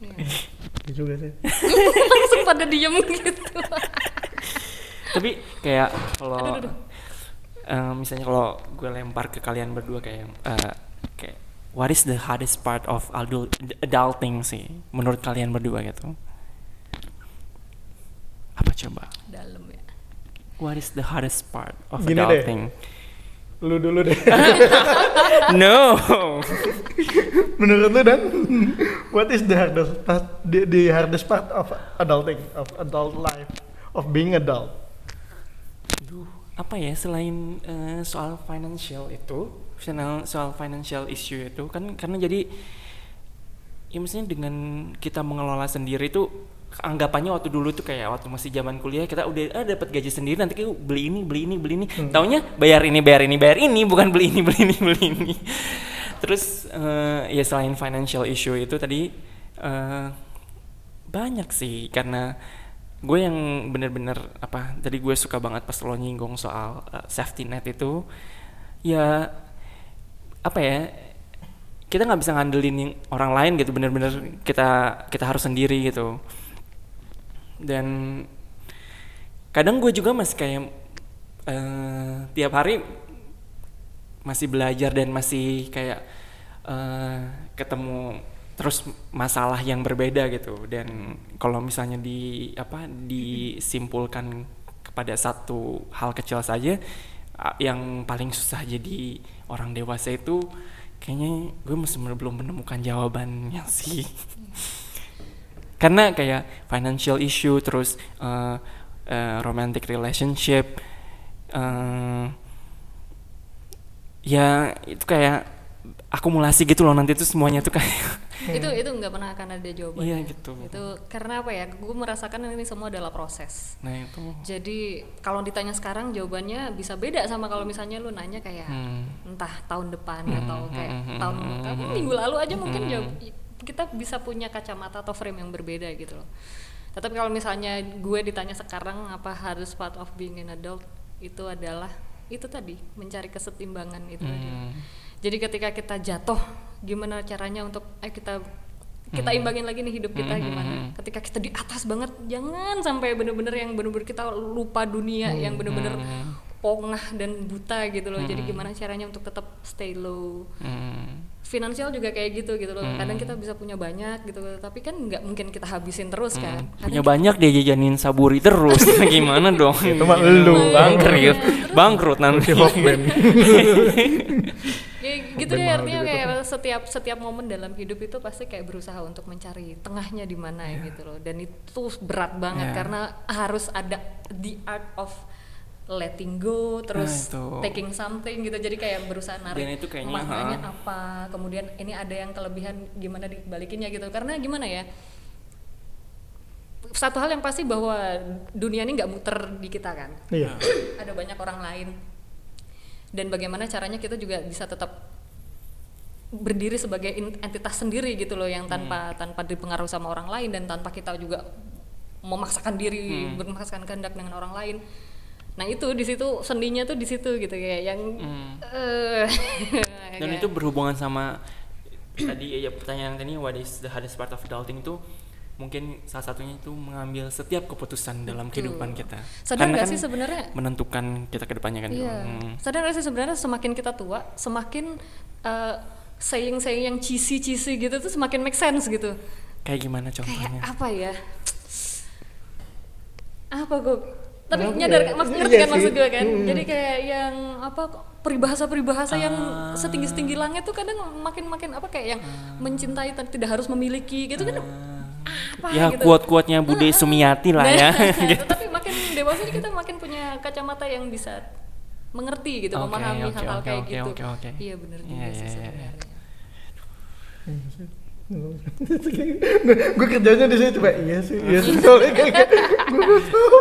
Speaker 3: Iya.
Speaker 2: Itu juga sih.
Speaker 3: langsung pada diem gitu
Speaker 1: Tapi kayak kalau eh, misalnya kalau gue lempar ke kalian berdua kayak eh, kayak what is the hardest part of adult adulting sih menurut kalian berdua gitu? Apa coba? What is the hardest part of
Speaker 2: Gini deh.
Speaker 1: adulting?
Speaker 2: Lu dulu deh.
Speaker 1: no.
Speaker 2: Menurut lu dan what is the hardest part, the, the hardest part of adulting, of adult life, of being adult?
Speaker 1: Aduh, apa ya selain eh, soal financial itu, soal soal financial issue itu kan karena jadi ya maksudnya dengan kita mengelola sendiri itu anggapannya waktu dulu tuh kayak waktu masih zaman kuliah kita udah ah, dapat gaji sendiri nanti kayak beli ini beli ini beli ini. Taunya bayar ini bayar ini bayar ini bukan beli ini beli ini beli ini. Terus eh, ya selain financial issue itu tadi eh, banyak sih karena gue yang bener-bener apa tadi gue suka banget pas lo nyinggung soal uh, safety net itu ya apa ya kita nggak bisa ngandelin orang lain gitu bener-bener kita kita harus sendiri gitu dan kadang gue juga masih kayak eh, tiap hari masih belajar dan masih kayak eh, ketemu terus masalah yang berbeda gitu. Dan kalau misalnya di apa disimpulkan kepada satu hal kecil saja yang paling susah jadi orang dewasa itu kayaknya gue masih belum menemukan jawabannya sih karena kayak financial issue terus eh, eh, romantic relationship eh, ya itu kayak akumulasi gitu loh nanti tuh semuanya tuh kayak
Speaker 3: itu itu nggak pernah akan ada jawabannya
Speaker 1: Iya, gitu.
Speaker 3: itu karena apa ya gue merasakan ini semua adalah proses
Speaker 1: nah itu
Speaker 3: jadi kalau ditanya sekarang jawabannya bisa beda sama kalau misalnya lu nanya kayak
Speaker 1: Hmm.
Speaker 3: entah tahun depan
Speaker 1: Hmm,
Speaker 3: atau kayak
Speaker 1: hmm, hmm,
Speaker 3: tahun
Speaker 1: hmm, hmm,
Speaker 3: minggu lalu aja mungkin
Speaker 1: hmm.
Speaker 3: jawab kita bisa punya kacamata atau frame yang berbeda gitu loh tetapi kalau misalnya gue ditanya sekarang apa harus part of being an adult itu adalah itu tadi mencari kesetimbangan itu tadi
Speaker 1: Hmm.
Speaker 3: jadi ketika kita jatuh gimana caranya untuk eh kita kita
Speaker 1: Hmm.
Speaker 3: imbangin lagi nih hidup kita
Speaker 1: Hmm,
Speaker 3: gimana
Speaker 1: hmm, hmm.
Speaker 3: ketika kita di atas banget jangan sampai bener-bener yang bener-bener kita lupa dunia yang bener-bener
Speaker 1: Hmm.
Speaker 3: pongah dan buta gitu loh jadi gimana caranya untuk tetap stay low
Speaker 1: Hmm.
Speaker 3: Finansial juga kayak gitu gitu loh.
Speaker 1: Hmm.
Speaker 3: kadang kita bisa punya banyak gitu tapi kan nggak mungkin kita habisin terus kan.
Speaker 1: Hmm. punya
Speaker 3: Kadang
Speaker 1: banyak dia jajanin saburi terus. Gimana dong?
Speaker 2: Itu mah elu.
Speaker 1: bangkrut. Bangkrut nanti.
Speaker 2: Si Hawkman.
Speaker 3: Ya, gitu deh artinya
Speaker 2: juga
Speaker 3: kayak setiap setiap momen dalam hidup itu pasti kayak berusaha untuk mencari tengahnya di mana gitu loh. Dan itu berat banget
Speaker 1: Iya.
Speaker 3: karena harus ada the art of letting go terus
Speaker 1: Nah, itu.
Speaker 3: taking something gitu. Jadi kayak berusaha narik
Speaker 1: Dan itu kayaknya,
Speaker 3: maknanya
Speaker 1: ha.
Speaker 3: apa. Kemudian ini ada yang kelebihan gimana dibalikinnya gitu. Karena gimana ya satu hal yang pasti bahwa dunia ini nggak muter di kita kan.
Speaker 2: Iya.
Speaker 3: ada banyak orang lain. Dan bagaimana caranya kita juga bisa tetap berdiri sebagai entitas sendiri gitu loh yang tanpa tanpa dipengaruhi sama orang lain dan tanpa kita juga memaksakan diri memaksakan kehendak dengan orang lain nah itu di situ sendinya tuh di situ gitu kayak yang
Speaker 1: Hmm.
Speaker 3: eh,
Speaker 1: dan
Speaker 3: kayak-
Speaker 1: itu berhubungan sama tadi ya pertanyaan tadi what is the hardest part of adulting itu mungkin salah satunya itu mengambil setiap keputusan dalam
Speaker 3: Betul.
Speaker 1: kehidupan kita
Speaker 3: Sadar
Speaker 1: Karena
Speaker 3: nggak
Speaker 1: kan
Speaker 3: sih sebenarnya?
Speaker 1: menentukan kita ke depannya kan
Speaker 3: Iya.
Speaker 1: Hmm.
Speaker 3: Sadar gak sih sebenarnya semakin kita tua, semakin uh, saying-saying yang cheesy-cheesy gitu tuh semakin make sense gitu.
Speaker 1: kayak gimana
Speaker 3: Kayak
Speaker 1: contohnya
Speaker 3: apa ya? Apa gue? Tapi
Speaker 2: Kenapa
Speaker 3: nyadar
Speaker 2: ya?
Speaker 3: kan, maksud
Speaker 2: Iya
Speaker 3: ngerti kan
Speaker 2: sih.
Speaker 3: maksud gue kan?
Speaker 2: Mm.
Speaker 3: Jadi kayak yang apa peribahasa-peribahasa yang
Speaker 1: Ah.
Speaker 3: setinggi-setinggi langit tuh kadang makin-makin apa kayak yang mencintai tapi tidak harus memiliki gitu kan? Apa
Speaker 1: ya
Speaker 3: gitu?
Speaker 1: kuat-kuatnya Bude Sumiati lah ya
Speaker 3: Nah,
Speaker 1: gitu.
Speaker 3: Tapi makin dewasa kita makin punya kacamata yang bisa mengerti gitu,
Speaker 1: Oke,
Speaker 3: memahami
Speaker 1: oke,
Speaker 3: hal-hal
Speaker 1: oke,
Speaker 3: kayak
Speaker 1: oke,
Speaker 3: gitu.
Speaker 1: oke, oke.
Speaker 3: Iya bener
Speaker 1: Iya,
Speaker 3: juga
Speaker 1: iya,
Speaker 3: sih
Speaker 1: iya, iya.
Speaker 3: sebenarnya.
Speaker 2: gue kerjanya di sini coba iya sih iya sih. Soalnya kayak gue tahu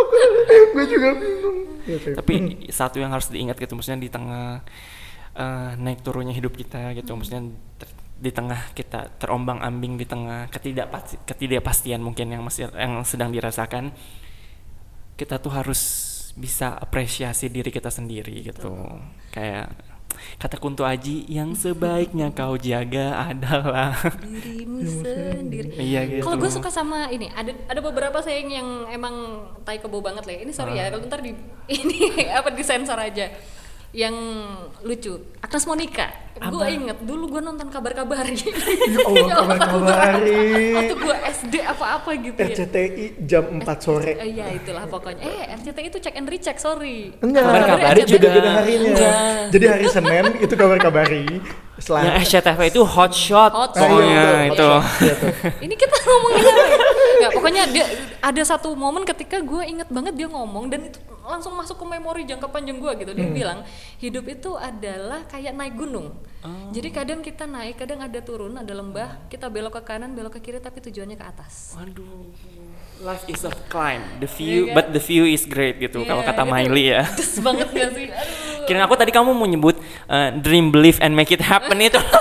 Speaker 2: gue juga bingung. Iya
Speaker 1: tapi satu yang harus diingat gitu maksudnya di tengah eh, naik turunnya hidup kita gitu maksudnya ter- di tengah kita terombang ambing di tengah ketidakpasti, ketidakpastian mungkin yang masih yang sedang dirasakan kita tuh harus bisa apresiasi diri kita sendiri gitu. Kayak kata Kunto Aji yang sebaiknya kau jaga adalah
Speaker 3: dirimu sendiri
Speaker 1: iya gitu
Speaker 3: Kalau gue suka sama ini, ada ada beberapa sayang yang emang tai kebo banget lah. ya. Ini sorry ya, kalau ntar di ini apa disensor aja. Yang lucu, Agnes Monica. Gue inget dulu gue nonton kabar-kabari.
Speaker 2: Ya Allah, kabar-kabari.
Speaker 3: Waktu gue SD apa-apa gitu ya.
Speaker 2: RCTI jam 4 sore.
Speaker 3: Eh, Iya itulah pokoknya. Eh RCTI itu check and recheck, sorry.
Speaker 2: Enggak,
Speaker 1: Kabar-kabari juga.
Speaker 2: beda harinya.
Speaker 1: Enggak.
Speaker 2: Jadi hari Senin itu kabar kabari.
Speaker 1: yang. SCTV itu hot shot
Speaker 3: Hot
Speaker 1: pokoknya
Speaker 3: shot.
Speaker 1: itu
Speaker 2: Iya tuh.
Speaker 3: Ini kita ngomongin apa ya? Nggak, pokoknya dia ada satu momen ketika gue inget banget dia ngomong dan itu langsung masuk ke memori jangka panjang gue gitu. Dia bilang hidup itu adalah kayak naik gunung. Jadi kadang kita naik, kadang ada turun, ada lembah, kita belok ke kanan, belok ke kiri, tapi tujuannya ke atas.
Speaker 1: Waduh, life is a climb, the view,
Speaker 3: Iya kan?
Speaker 1: but the view is great gitu kalau
Speaker 3: Iya,
Speaker 1: kata Miley ya.
Speaker 3: Banget gak sih? Aduh.
Speaker 1: Kirain aku tadi kamu mau nyebut uh, dream, believe, and make it happen itu.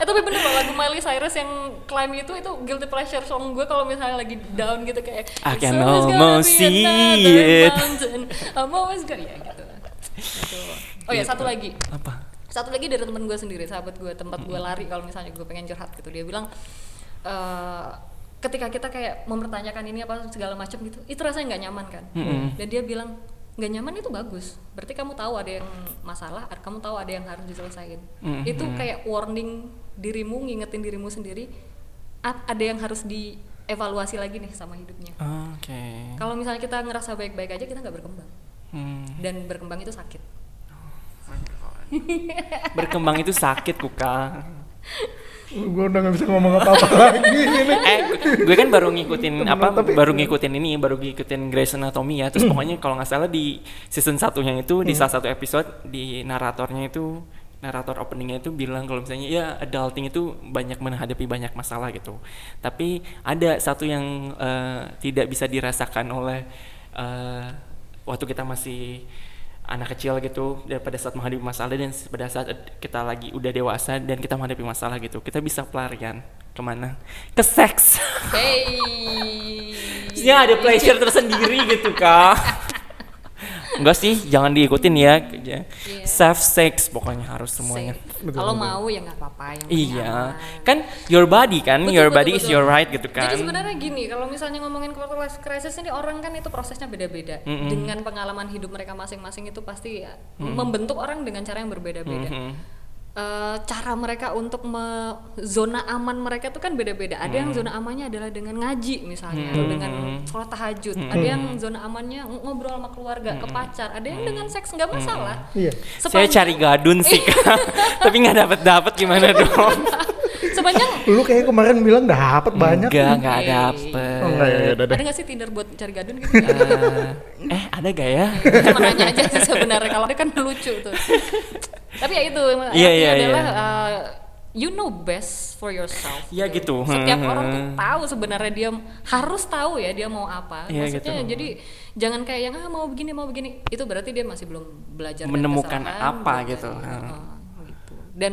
Speaker 3: Eh tapi bener loh lagu Miley Cyrus yang climb itu itu guilty pleasure song gue kalau misalnya lagi down gitu kayak
Speaker 1: I
Speaker 3: "It's
Speaker 1: can almost see it."
Speaker 3: mountain. I'm always gonna ya gitu. Gitu. Oh ya satu lagi
Speaker 1: Apa?
Speaker 3: satu lagi dari temen gue sendiri sahabat gue tempat gue lari kalau misalnya gue pengen curhat gitu dia bilang eh, ketika kita kayak mempertanyakan ini apa segala macam gitu itu rasanya nggak nyaman kan
Speaker 1: Mm-mm.
Speaker 3: dan dia bilang nggak nyaman itu bagus berarti kamu tahu ada yang masalah kamu tahu ada yang harus diselesaikan
Speaker 1: Mm-mm.
Speaker 3: itu kayak warning dirimu ngingetin dirimu sendiri "A- ada yang harus dievaluasi lagi nih sama hidupnya
Speaker 1: Oke.
Speaker 3: kalau misalnya kita ngerasa baik-baik aja kita nggak berkembang
Speaker 1: Hmm.
Speaker 3: dan berkembang itu sakit
Speaker 1: Berkembang itu sakit kuka.
Speaker 2: Gue udah gak bisa ngomong apa-apa lagi ini.
Speaker 1: eh gue- gue kan baru ngikutin apa
Speaker 2: Tapi-
Speaker 1: baru ngikutin ini baru ngikutin Grey's Anatomy ya terus pokoknya kalau nggak salah di season satunya itu di salah satu episode di naratornya itu narator openingnya itu bilang kalau misalnya ya adulting itu banyak menghadapi banyak masalah gitu. Tapi ada satu yang eh, tidak bisa dirasakan oleh eh, waktu kita masih anak kecil gitu dan pada saat menghadapi masalah dan pada saat kita lagi udah dewasa dan kita menghadapi masalah gitu kita bisa pelarian ke mana? Ke seks.
Speaker 3: Hey.
Speaker 1: Ada pleasure tersendiri gitu kak Enggak sih, jangan diikutin ya
Speaker 3: Iya.
Speaker 1: Self sex pokoknya harus semuanya
Speaker 3: Safe. Kalau mau ya nggak apa-apa yang
Speaker 1: Iya,
Speaker 3: aman.
Speaker 1: kan your body kan,
Speaker 3: Betul,
Speaker 1: your
Speaker 3: betul,
Speaker 1: body is
Speaker 3: betul.
Speaker 1: your right gitu kan
Speaker 3: Jadi sebenarnya gini, kalau misalnya ngomongin quarter life crisis ini orang kan itu prosesnya beda-beda.
Speaker 1: Mm-mm.
Speaker 3: Dengan pengalaman hidup mereka masing-masing itu pasti ya, membentuk orang dengan cara yang berbeda-beda.
Speaker 1: Mhm.
Speaker 3: Eh, cara mereka untuk me- zona aman mereka tuh kan beda-beda. Ada yang zona amannya adalah dengan ngaji misalnya, atau dengan sholat tahajud. Ada yang zona amannya ng- ngobrol sama keluarga, ke pacar. Ada yang dengan seks nggak masalah.
Speaker 2: Iya.
Speaker 1: Saya
Speaker 3: Sepanjang-
Speaker 1: cari gadun sih kak Tapi nggak dapet dapet gimana dong
Speaker 3: Sepanjang
Speaker 2: Lu kayak kemarin bilang dapet banyak.
Speaker 1: Enggak, nggak dapet
Speaker 2: Oh enggak ya, ya
Speaker 3: ada nggak sih Tinder buat cari gadun gitu?
Speaker 1: Eh, Eh ada gak ya?
Speaker 3: Cuma nanya aja sih sebenarnya kalau dia kan lucu tuh. Tapi ya itu artinya
Speaker 1: Iya, iya,
Speaker 3: adalah
Speaker 1: iya.
Speaker 3: uh, you know best for yourself.
Speaker 1: Iya gitu.
Speaker 3: Setiap
Speaker 1: Hmm.
Speaker 3: orang tuh tahu sebenarnya dia harus tahu ya dia mau apa.
Speaker 1: Iya,
Speaker 3: Maksudnya
Speaker 1: gitu.
Speaker 3: jadi jangan kayak yang ah mau begini mau begini. Itu berarti dia masih belum belajar dari
Speaker 1: Menemukan apa gitu.
Speaker 3: Heeh, gitu. Dan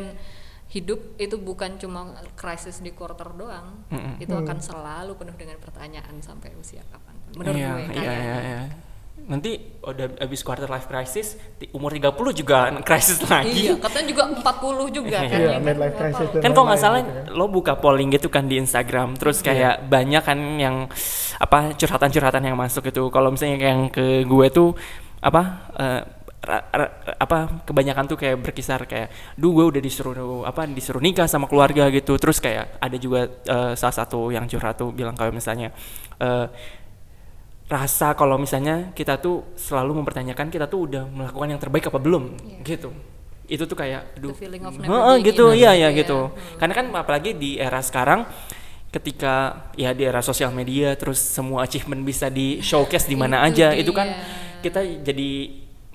Speaker 3: hidup itu bukan cuma krisis di quarter doang.
Speaker 1: Mm-mm.
Speaker 3: Itu akan selalu penuh dengan pertanyaan sampai usia kapan. Menurut
Speaker 1: iya,
Speaker 3: gue
Speaker 1: iya, iya, iya. Nanti udah habis quarter life crisis, di umur 30 juga crisis lagi.
Speaker 3: Iya, katanya juga 40 juga kan.
Speaker 2: Iya, midlife
Speaker 3: Nggak
Speaker 2: crisis
Speaker 1: kan kalau nggak salah
Speaker 2: gitu kan.
Speaker 1: lo buka polling gitu kan di Instagram terus kayak banyak kan yang apa curhatan-curhatan yang masuk itu kalau misalnya yang ke gue tuh apa eh, ra- ra- apa kebanyakan tuh kayak berkisar kayak duh gue udah disuruh apa disuruh nikah sama keluarga gitu terus kayak ada juga eh, salah satu yang curhat tuh bilang kalau misalnya eh, rasa kalau misalnya kita tuh selalu mempertanyakan kita tuh udah melakukan yang terbaik apa belum
Speaker 3: Iya.
Speaker 1: gitu itu tuh kayak aduh
Speaker 3: feeling of never
Speaker 1: Heeh,
Speaker 3: being
Speaker 1: gitu iya ya
Speaker 3: ya.
Speaker 1: gitu
Speaker 3: Hmm.
Speaker 1: karena kan apalagi di era sekarang ketika ya di era sosial media terus semua achievement bisa di showcase di mana aja itu kan
Speaker 3: dia.
Speaker 1: kita jadi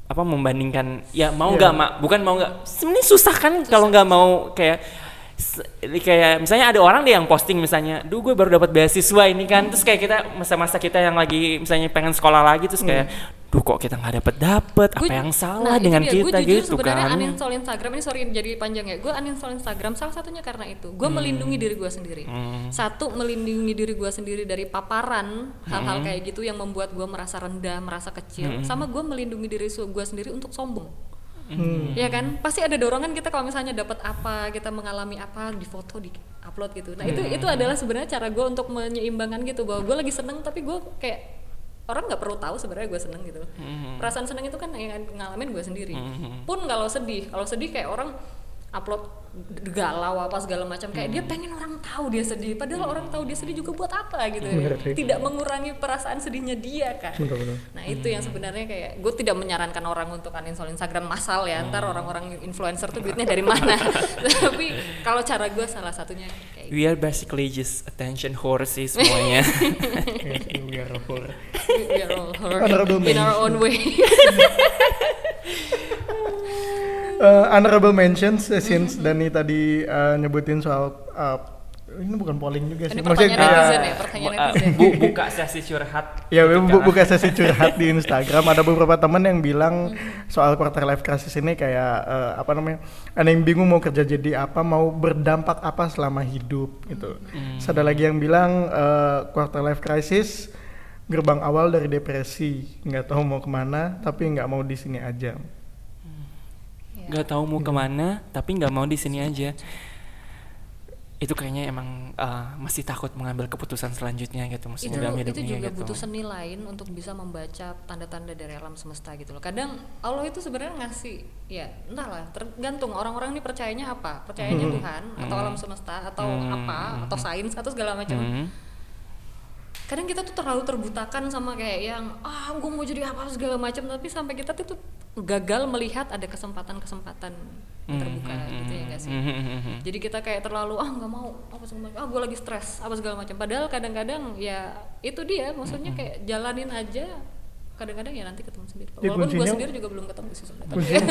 Speaker 1: apa membandingkan ya
Speaker 2: Iya.
Speaker 1: mau nggak mak bukan mau nggak sebenarnya susah kan kalau nggak mau kayak kayak misalnya ada orang deh yang posting misalnya, duh gue baru dapat beasiswa ini kan, terus kayak kita masa-masa kita yang lagi misalnya pengen sekolah lagi terus kayak, duh kok kita nggak dapet dapet, apa yang
Speaker 3: nah,
Speaker 1: salah
Speaker 3: itu
Speaker 1: dengan
Speaker 3: dia.
Speaker 1: kita
Speaker 3: Gua jujur
Speaker 1: gitu
Speaker 3: sebenarnya
Speaker 1: kan?
Speaker 3: uninstall Instagram ini sorry jadi panjang ya. Gue uninstall Instagram salah satunya karena itu. Gue
Speaker 1: Hmm.
Speaker 3: melindungi diri gue sendiri. Satu melindungi diri gue sendiri dari paparan hal-hal
Speaker 1: Hmm.
Speaker 3: kayak gitu yang membuat gue merasa rendah, merasa kecil. Sama gue melindungi diri gue sendiri untuk sombong.
Speaker 2: Hmm.
Speaker 3: Ya kan, pasti ada dorongan kita kalau misalnya dapat apa, kita mengalami apa di foto di upload gitu. Nah itu itu adalah sebenarnya cara gue untuk menyeimbangkan gitu bahwa gue lagi seneng tapi gue kayak orang nggak perlu tahu sebenarnya gue seneng gitu. Perasaan seneng itu kan yang ngalamin gue sendiri. Pun kalau sedih, kalau sedih kayak orang upload galau apa segala macam kayak dia pengen orang tahu dia sedih padahal orang tahu dia sedih juga buat apa gitu
Speaker 2: Bener sih.
Speaker 3: tidak mengurangi perasaan sedihnya dia kan
Speaker 2: Betul-betul.
Speaker 3: Nah itu yang sebenarnya kayak gue tidak menyarankan orang untuk uninstall Instagram massal ya. Ntar orang-orang influencer tuh duitnya dari mana? Tapi kalau cara gue salah satunya kayak.
Speaker 1: We are basically just attention whore sih semuanya.
Speaker 2: We are a whore.
Speaker 3: We are all in our own way.
Speaker 2: Eh, honorable mentions eh, since Dani tadi eh, nyebutin soal eh, ini bukan polling juga sih.
Speaker 3: Ini
Speaker 2: Maksudnya
Speaker 3: netizen ya, pertanyaan
Speaker 1: Uh,
Speaker 3: netizen.
Speaker 1: bu, buka sesi curhat.
Speaker 2: Ya, bu buka sesi curhat di Instagram. Ada beberapa teman yang bilang soal quarter life crisis ini kayak eh, apa namanya? Ada yang bingung mau kerja jadi apa, mau berdampak apa selama hidup gitu. Terus ada lagi yang bilang eh, quarter life crisis gerbang awal dari depresi, nggak tahu mau ke mana, tapi nggak mau di sini aja.
Speaker 1: Nggak tahu mau ke mana tapi nggak mau di sini aja. Itu kayaknya emang uh, masih takut mengambil keputusan selanjutnya gitu
Speaker 3: itu
Speaker 1: maksudnya dalam
Speaker 3: itu juga
Speaker 1: gitu.
Speaker 3: butuh seni lain untuk bisa membaca tanda-tanda dari alam semesta gitu loh. Kadang Allah itu sebenarnya ngasih ya entahlah tergantung orang-orang ini percayanya apa? Percayanya Tuhan atau alam semesta atau apa? Atau sains atau segala macam?
Speaker 1: Hmm.
Speaker 3: Kadang kita tuh terlalu terbutakan sama kayak yang ah gue mau jadi apa segala macam. Tapi sampai kita tuh tuh gagal melihat ada kesempatan-kesempatan yang terbuka gitu ya gak sih?
Speaker 1: Hmm.
Speaker 3: jadi kita kayak terlalu ah nggak mau apa segala macam ah gue lagi stres apa segala macam. Padahal kadang-kadang ya itu dia maksudnya kayak jalanin aja kadang-kadang ya nanti ketemu sendiri.
Speaker 2: Ya,
Speaker 3: walaupun gue sendiri juga belum ketemu sih sebenarnya.
Speaker 2: Kuncinya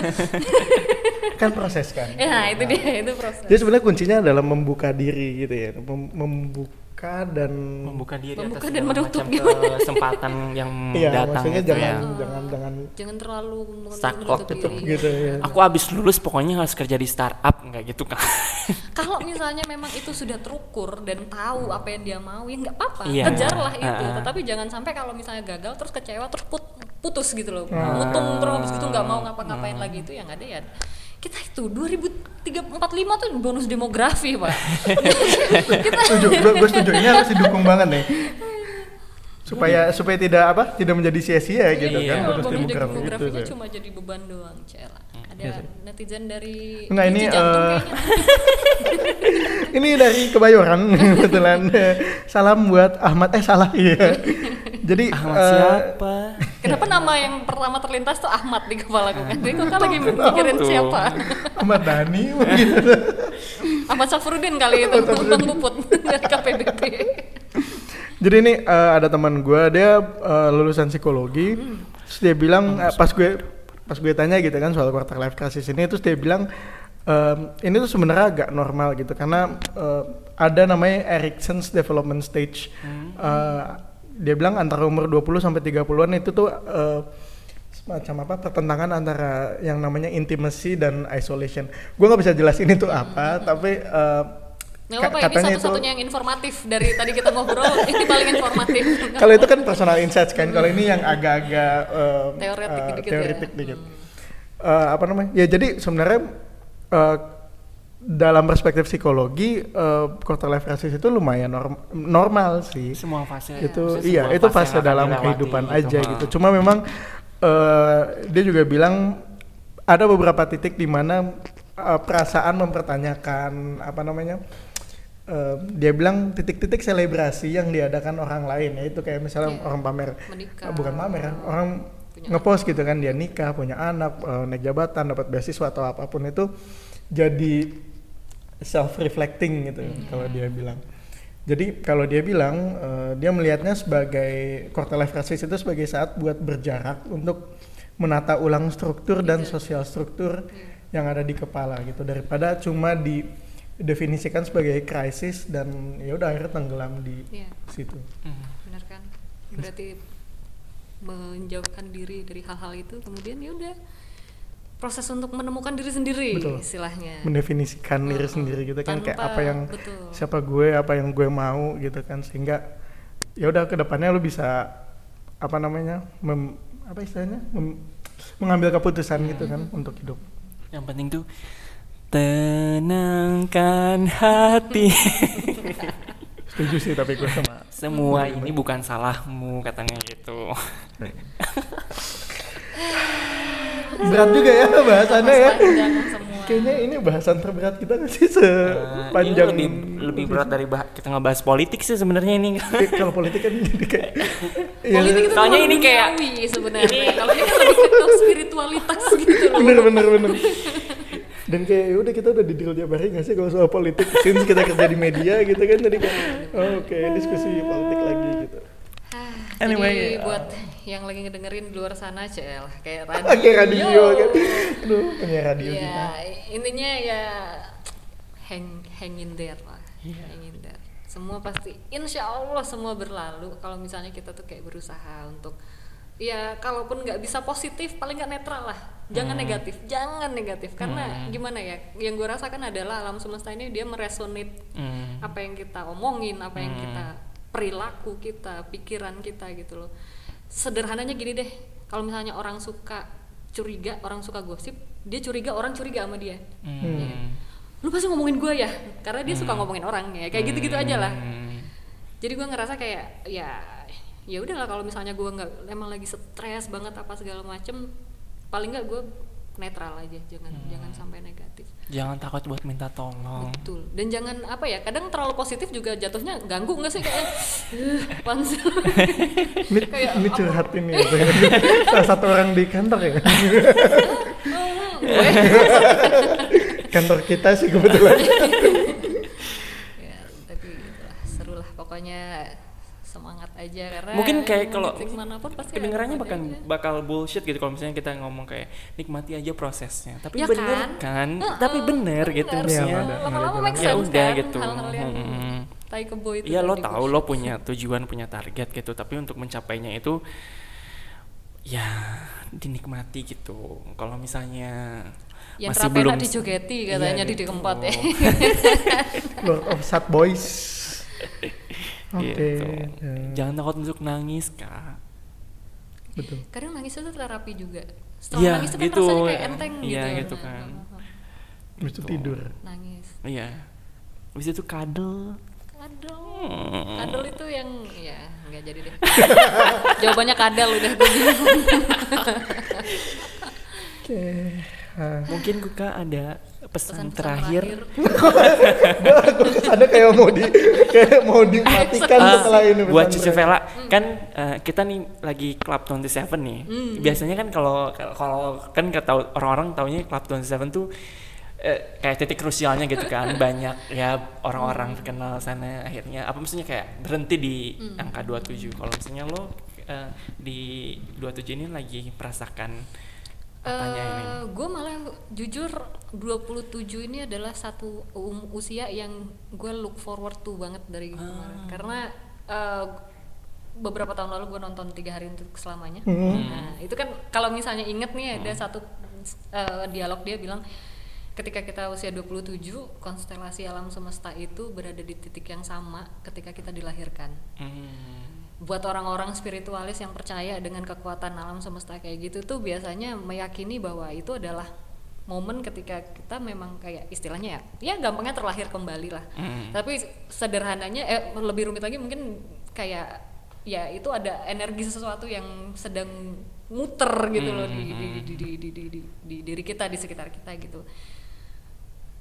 Speaker 2: kan proses kan.
Speaker 3: ya itu dia itu proses.
Speaker 2: Jadi sebenarnya kuncinya adalah membuka diri gitu ya, Mem- membuka dan
Speaker 1: membuka diri
Speaker 3: Membuka
Speaker 1: atas
Speaker 3: dan menutup
Speaker 1: macam
Speaker 3: gimana?
Speaker 1: kesempatan yang
Speaker 2: Iya,
Speaker 1: datang
Speaker 2: maksudnya
Speaker 1: gitu
Speaker 2: jangan
Speaker 1: ya.
Speaker 2: jangan jangan
Speaker 3: jangan terlalu menutup
Speaker 1: gitu.
Speaker 2: gitu ya.
Speaker 1: aku abis lulus pokoknya harus kerja di startup nggak gitu kan
Speaker 3: kalau misalnya memang itu sudah terukur dan tahu apa yang dia mau ya nggak apa-apa
Speaker 1: Iya.
Speaker 3: kejarlah itu
Speaker 1: Ah, ah.
Speaker 3: tetapi jangan sampai kalau misalnya gagal terus kecewa terus put- putus gitu loh mutung terus habis gitu nggak mau ngapa-ngapain lagi itu yang ada ya kita itu 2045 tuh bonus demografi pak. Kita
Speaker 2: setuju gue, setuju. Ini harus didukung banget nih supaya supaya tidak apa tidak menjadi sia-sia gitu
Speaker 1: Iya.
Speaker 2: kan bonus
Speaker 3: bonus
Speaker 2: demografi gitu
Speaker 3: demografinya
Speaker 2: sih.
Speaker 3: cuma jadi beban doang cela ada
Speaker 2: Iya sih.
Speaker 3: netizen dari
Speaker 2: Nggak, ini, eh,
Speaker 3: kayaknya.
Speaker 2: ini dari kebayoran kebetulan salam buat Ahmad eh salah iya jadi
Speaker 1: Ahmad
Speaker 2: eh,
Speaker 1: siapa
Speaker 3: Kenapa nama yang pertama terlintas tuh Ahmad di kepala gue kan? Jadi kok lagi mikirin siapa?
Speaker 2: Ahmad Dhani mungkin
Speaker 3: Ahmad Safrudin kali itu, Bang Puput dari KPBB.
Speaker 2: Jadi ini eh, ada teman gue dia eh, lulusan psikologi, terus dia bilang eh, pas gue pas gue tanya gitu kan soal quarter life crisis ini, terus dia bilang em, ini tuh sebenarnya agak normal gitu karena eh, ada namanya Erickson's development stage. Eh, dia bilang antara umur 20 sampai 30-an itu tuh eh, semacam apa pertentangan antara yang namanya intimacy dan isolation. Gue nggak bisa jelasin itu apa, tapi
Speaker 3: Nggak
Speaker 2: ka-
Speaker 3: apa-apa, ini
Speaker 2: katanya itu-
Speaker 3: satu-satunya yang informatif dari tadi kita ngobrol, ini paling informatif.
Speaker 2: kalau itu kan personal insights kan kalau ini yang agak-agak eh,
Speaker 3: Teoretik
Speaker 2: eh,
Speaker 3: dikit ya.
Speaker 2: teoretik dikit. Eh, apa namanya ya jadi sebenarnya eh, dalam perspektif psikologi eh, quarter life crisis itu lumayan norm- normal sih
Speaker 1: semua fase
Speaker 2: itu
Speaker 1: maksudnya
Speaker 2: iya
Speaker 1: semua
Speaker 2: itu
Speaker 1: fase
Speaker 2: fase dalam kehidupan
Speaker 1: gitu,
Speaker 2: aja
Speaker 1: ha.
Speaker 2: gitu cuma memang eh, dia juga bilang ada beberapa titik di mana eh, perasaan mempertanyakan apa namanya eh, dia bilang titik-titik selebrasi yang diadakan orang lain ya itu kayak misalnya
Speaker 3: Iya.
Speaker 2: orang pamer
Speaker 3: Menikah.
Speaker 2: eh, bukan pamer ya, orang ngepost gitu kan dia nikah punya anak eh, naik jabatan dapat beasiswa atau apa pun itu jadi self reflecting gitu kalau dia bilang. Jadi kalau dia bilang eh, dia melihatnya sebagai quarter life crisis itu sebagai saat buat berjarak untuk menata ulang struktur dan sosial struktur yang ada di kepala gitu. Daripada cuma di definisikan sebagai krisis dan ya udah akhirnya tenggelam di
Speaker 3: Iya,
Speaker 2: situ
Speaker 1: Hmm.
Speaker 3: benar kan? Berarti menjauhkan diri dari hal-hal itu, kemudian ya udah proses untuk menemukan diri sendiri
Speaker 2: Betul.
Speaker 3: istilahnya.
Speaker 2: mendefinisikan diri sendiri gitu kan kayak apa yang
Speaker 3: betul.
Speaker 2: siapa gue apa yang gue mau gitu kan sehingga ya udah ke depannya lu bisa apa namanya mem- apa istilahnya Mem- mengambil keputusan gitu kan untuk hidup
Speaker 1: Yang penting tuh tenangkan hati.
Speaker 2: setuju sih tapi gue sama
Speaker 1: Semua ini bukan salahmu katanya gitu.
Speaker 2: berat juga ya bahasannya ya kayaknya ini bahasan terberat kita nggak sih
Speaker 1: Eh,
Speaker 2: sepanjang
Speaker 1: ini lebih lebih berat dari bah- kita ngebahas politik sih sebenarnya ini.
Speaker 2: Kalau politik kan jadi kayak Iya,
Speaker 3: Politik itu
Speaker 1: Soalnya ini kayak-
Speaker 3: sebenarnya. Kalau ini kan lebih ke spiritualitas gitu loh.
Speaker 2: bener bener bener dan kayak ya udah kita udah di deal tiap hari nggak sih kalau soal politik since kita kerja di media gitu kan jadi kayak oh, oke diskusi politik lagi gitu
Speaker 3: Ah,
Speaker 2: Anyway,
Speaker 3: Jadi
Speaker 2: uh,
Speaker 3: buat yang lagi ngedengerin di luar sana cel kayak radio.
Speaker 2: Kayak radio kan. Aduh, punya radio
Speaker 3: Ya,
Speaker 2: kita.
Speaker 3: intinya ya hang hang in there lah.
Speaker 2: Iya.
Speaker 3: Hang in there. Semua pasti insya Allah semua berlalu kalau misalnya kita tuh kayak berusaha untuk ya kalaupun nggak bisa positif paling nggak netral lah jangan
Speaker 2: Hmm.
Speaker 3: negatif jangan negatif karena gimana ya yang gue rasakan adalah alam semesta ini dia meresonate
Speaker 1: Hmm.
Speaker 3: apa yang kita omongin apa yang kita perilaku kita pikiran kita gitu loh sederhananya gini deh kalau misalnya orang suka curiga orang suka gosip dia curiga orang curiga sama dia
Speaker 1: Hmm.
Speaker 3: Ya. lu pasti ngomongin gue ya karena dia suka ngomongin orang ya kayak gitu gitu aja lah
Speaker 1: Hmm.
Speaker 3: jadi gue ngerasa kayak ya ya udahlah kalau misalnya gue nggak emang lagi stres banget apa segala macem paling nggak gue netral aja jangan jangan sampai negatif
Speaker 1: Jangan takut buat minta tolong.
Speaker 3: betul dan jangan apa ya kadang terlalu positif juga jatuhnya ganggu nggak sih kayak pansel
Speaker 2: Ini,
Speaker 3: Kayak
Speaker 2: ini curhat ini ya. Salah satu orang di kantor ya. kantor kita sih kebetulan.
Speaker 3: ya tapi itulah seru lah pokoknya semangat aja karena
Speaker 1: Mungkin kayak kalau
Speaker 3: titik mana pun pasti
Speaker 1: kedengarannya bakal
Speaker 3: aja.
Speaker 1: bakal bullshit gitu kalau misalnya kita ngomong kayak nikmati aja prosesnya. Tapi
Speaker 3: Ya
Speaker 1: bener
Speaker 3: kan?
Speaker 1: kan?
Speaker 3: Heeh,
Speaker 1: Tapi bener gitu
Speaker 3: bener.
Speaker 2: Iya,
Speaker 1: maksudnya.
Speaker 2: ada.
Speaker 3: lama-lama make
Speaker 1: Ya
Speaker 3: sense
Speaker 1: udah
Speaker 3: kan,
Speaker 1: gitu.
Speaker 3: hal-hal yang
Speaker 1: Mm-mm.
Speaker 3: tai kebo itu
Speaker 1: Iya lo tahu lo punya tujuan punya target gitu tapi untuk mencapainya itu ya dinikmati gitu kalau misalnya
Speaker 3: yang
Speaker 1: masih belum
Speaker 3: dijogeti katanya
Speaker 1: Iya,
Speaker 3: di
Speaker 1: gitu.
Speaker 3: Dikempot ya
Speaker 2: Lord of Sad Boys. Oke.
Speaker 1: gitu.
Speaker 2: ya,
Speaker 1: jangan takut untuk nangis kak
Speaker 2: Betul.
Speaker 3: kadang nangis itu terapi juga setelah
Speaker 1: Iya,
Speaker 3: nangis itu kan
Speaker 1: gitu.
Speaker 3: rasanya kayak enteng
Speaker 1: Iya,
Speaker 3: gitu
Speaker 1: gitu
Speaker 3: Nah,
Speaker 1: kan.
Speaker 3: nah, nah.
Speaker 2: Habis itu tidur.
Speaker 3: nangis
Speaker 1: iya habis itu kadel
Speaker 3: kadal
Speaker 1: Hmm.
Speaker 3: kadal itu yang ya nggak jadi deh jawabannya kadal udah gue bingung
Speaker 2: Oke. Ah.
Speaker 1: mungkin Kuka ada pesan,
Speaker 3: Pesan-pesan
Speaker 1: terakhir,
Speaker 2: Gue ke sana kayak mau di kayak mau dimatikan
Speaker 1: Ah,
Speaker 2: setelah ini.
Speaker 1: buat
Speaker 2: pesan
Speaker 1: Cucu. Vela kan eh, kita nih lagi Club 27 nih
Speaker 3: Hmm.
Speaker 1: biasanya kan kalau kalau kan tahu orang-orang taunya Club 27 tuh eh, kayak titik krusialnya gitu kan banyak ya orang-orang terkenal sana akhirnya apa maksudnya kayak berhenti di
Speaker 3: Hmm.
Speaker 1: angka 27 kalau misalnya lo eh, di 27 ini lagi merasakan apanya
Speaker 3: Eh, jujur 27 ini adalah satu um- usia yang gue look forward to banget dari
Speaker 1: Ah.
Speaker 3: kemarin karena eh, beberapa tahun lalu gue nonton tiga hari untuk selamanya
Speaker 2: Hmm.
Speaker 3: nah itu kan kalau misalnya inget nih ada satu eh, dialog dia bilang ketika kita usia 27 konstelasi alam semesta itu berada di titik yang sama ketika kita dilahirkan
Speaker 1: Hmm.
Speaker 3: buat orang-orang spiritualis yang percaya dengan kekuatan alam semesta kayak gitu tuh biasanya meyakini bahwa itu adalah momen ketika kita memang kayak istilahnya ya ya gampangnya terlahir kembali lah.
Speaker 1: Hmm.
Speaker 3: tapi sederhananya eh lebih rumit lagi mungkin kayak ya itu ada energi sesuatu yang sedang muter gitu loh di, di, di, di, di, di, di, di- di diri kita di sekitar kita gitu.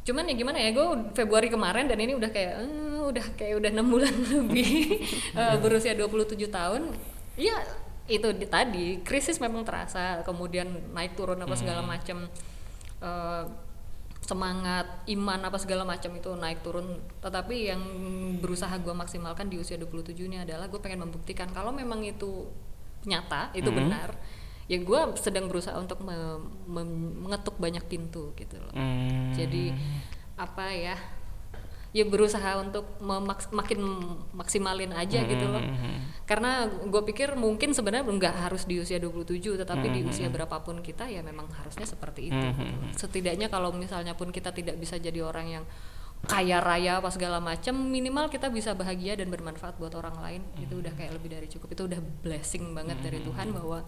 Speaker 3: Cuman ya gimana ya gue Februari kemarin dan ini udah kayak eh, udah kayak udah enam bulan lebih eh, berusia 27 tahun ya itu di, tadi krisis memang terasa kemudian naik turun apa segala macam eh, semangat iman apa segala macam itu naik turun tetapi yang berusaha gue maksimalkan di usia 27 ini adalah gue pengen membuktikan kalau memang itu nyata itu
Speaker 1: Mhm.
Speaker 3: benar ya gue sedang berusaha untuk me- mengetuk banyak pintu gitu loh
Speaker 1: Hmm.
Speaker 3: jadi apa ya ya berusaha untuk memaks- makin maksimalin aja gitu loh. karena gue pikir mungkin sebenarnya nggak harus di usia 27 tetapi di usia berapapun kita ya memang harusnya seperti itu gitu. setidaknya kalau misalnya pun kita tidak bisa jadi orang yang kaya raya apa segala macam minimal kita bisa bahagia dan bermanfaat buat orang lain. Itu udah kayak lebih dari cukup. Itu udah blessing banget dari Tuhan bahwa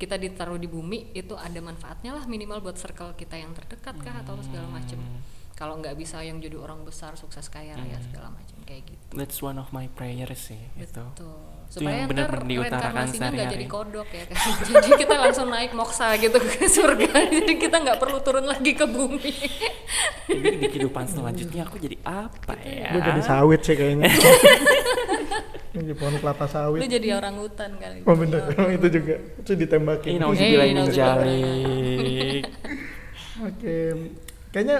Speaker 3: kita ditaruh di bumi itu ada manfaatnya lah minimal buat circle kita yang terdekat kah atau segala macam kalau nggak bisa yang jadi orang besar sukses kaya raya segala macam kayak gitu
Speaker 1: That's one of my prayers sih itu.
Speaker 3: Betul.
Speaker 1: Itu
Speaker 3: Supaya
Speaker 1: yang benar-benar diutarakan sehari-hari.
Speaker 3: jadi kodok ya kan. jadi kita langsung naik moksa gitu ke surga. jadi kita nggak perlu turun lagi ke bumi.
Speaker 1: Jadi di kehidupan selanjutnya aku jadi apa ya?
Speaker 2: Gue jadi sawit sih kayaknya. Jadi pohon kelapa
Speaker 3: Lu
Speaker 2: sawit.
Speaker 3: jadi orang hutan kali.
Speaker 2: Oh bener, emang itu juga. Itu ditembakin.
Speaker 1: Ini
Speaker 3: Eh,
Speaker 1: nauzubillah min
Speaker 3: nauzubillah.
Speaker 1: dzalik.
Speaker 2: Oke, kayaknya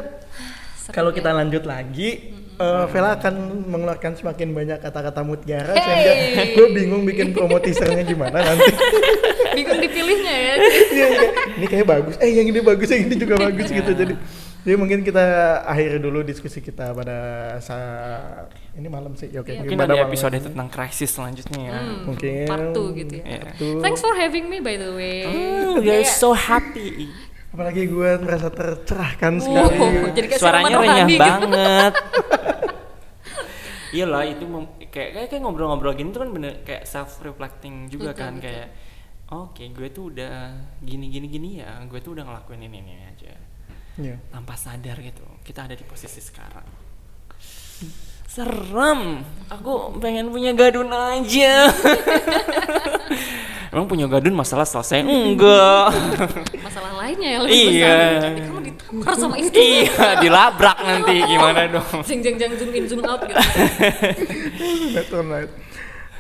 Speaker 2: kalau kita lanjut lagi, eh, Vela akan mengeluarkan semakin banyak kata-kata mutiara sehingga
Speaker 3: Hey.
Speaker 2: gue bingung bikin promo teasernya gimana nanti.
Speaker 3: Bingung dipilihnya ya.
Speaker 2: Iya, iya. ini kayak bagus, eh yang ini bagus, yang ini juga bagus gitu. Jadi, jadi mungkin kita akhiri dulu diskusi kita pada saat ini malam sih. Oke,
Speaker 3: Iya.
Speaker 1: Mungkin
Speaker 2: pada
Speaker 1: ada episode
Speaker 2: ini.
Speaker 1: tentang krisis selanjutnya ya.
Speaker 3: Hmm,
Speaker 2: Mungkin.
Speaker 3: part two gitu ya.
Speaker 1: Iya.
Speaker 2: Tuh.
Speaker 3: Thanks for having me by the way.
Speaker 1: Oh, we are
Speaker 3: Kayak-
Speaker 1: so happy.
Speaker 2: Apalagi gue merasa tercerahkan
Speaker 3: Wow,
Speaker 2: sekali.
Speaker 3: jadi kayak
Speaker 1: Suaranya renyah
Speaker 3: gitu.
Speaker 1: banget. Iya lah itu mem- kayak kayak, kayak ngobrol-ngobrol gini tuh kan bener kayak self reflecting juga
Speaker 3: Betul,
Speaker 1: kan
Speaker 3: betul.
Speaker 1: kayak oke gue tuh udah gini gini gini ya gue tuh udah ngelakuin ini ini aja
Speaker 2: Iya.
Speaker 1: tanpa sadar gitu kita ada di posisi sekarang serem aku pengen punya gadun aja emang punya gadun masalah selesai enggak
Speaker 3: Masalah lainnya yang lebih
Speaker 1: Iya.
Speaker 3: besar. Jadi kamu ditampar sama istri.
Speaker 1: iya dilabrak nanti gimana dong
Speaker 3: Jeng jeng jeng zoom in zoom out gitu.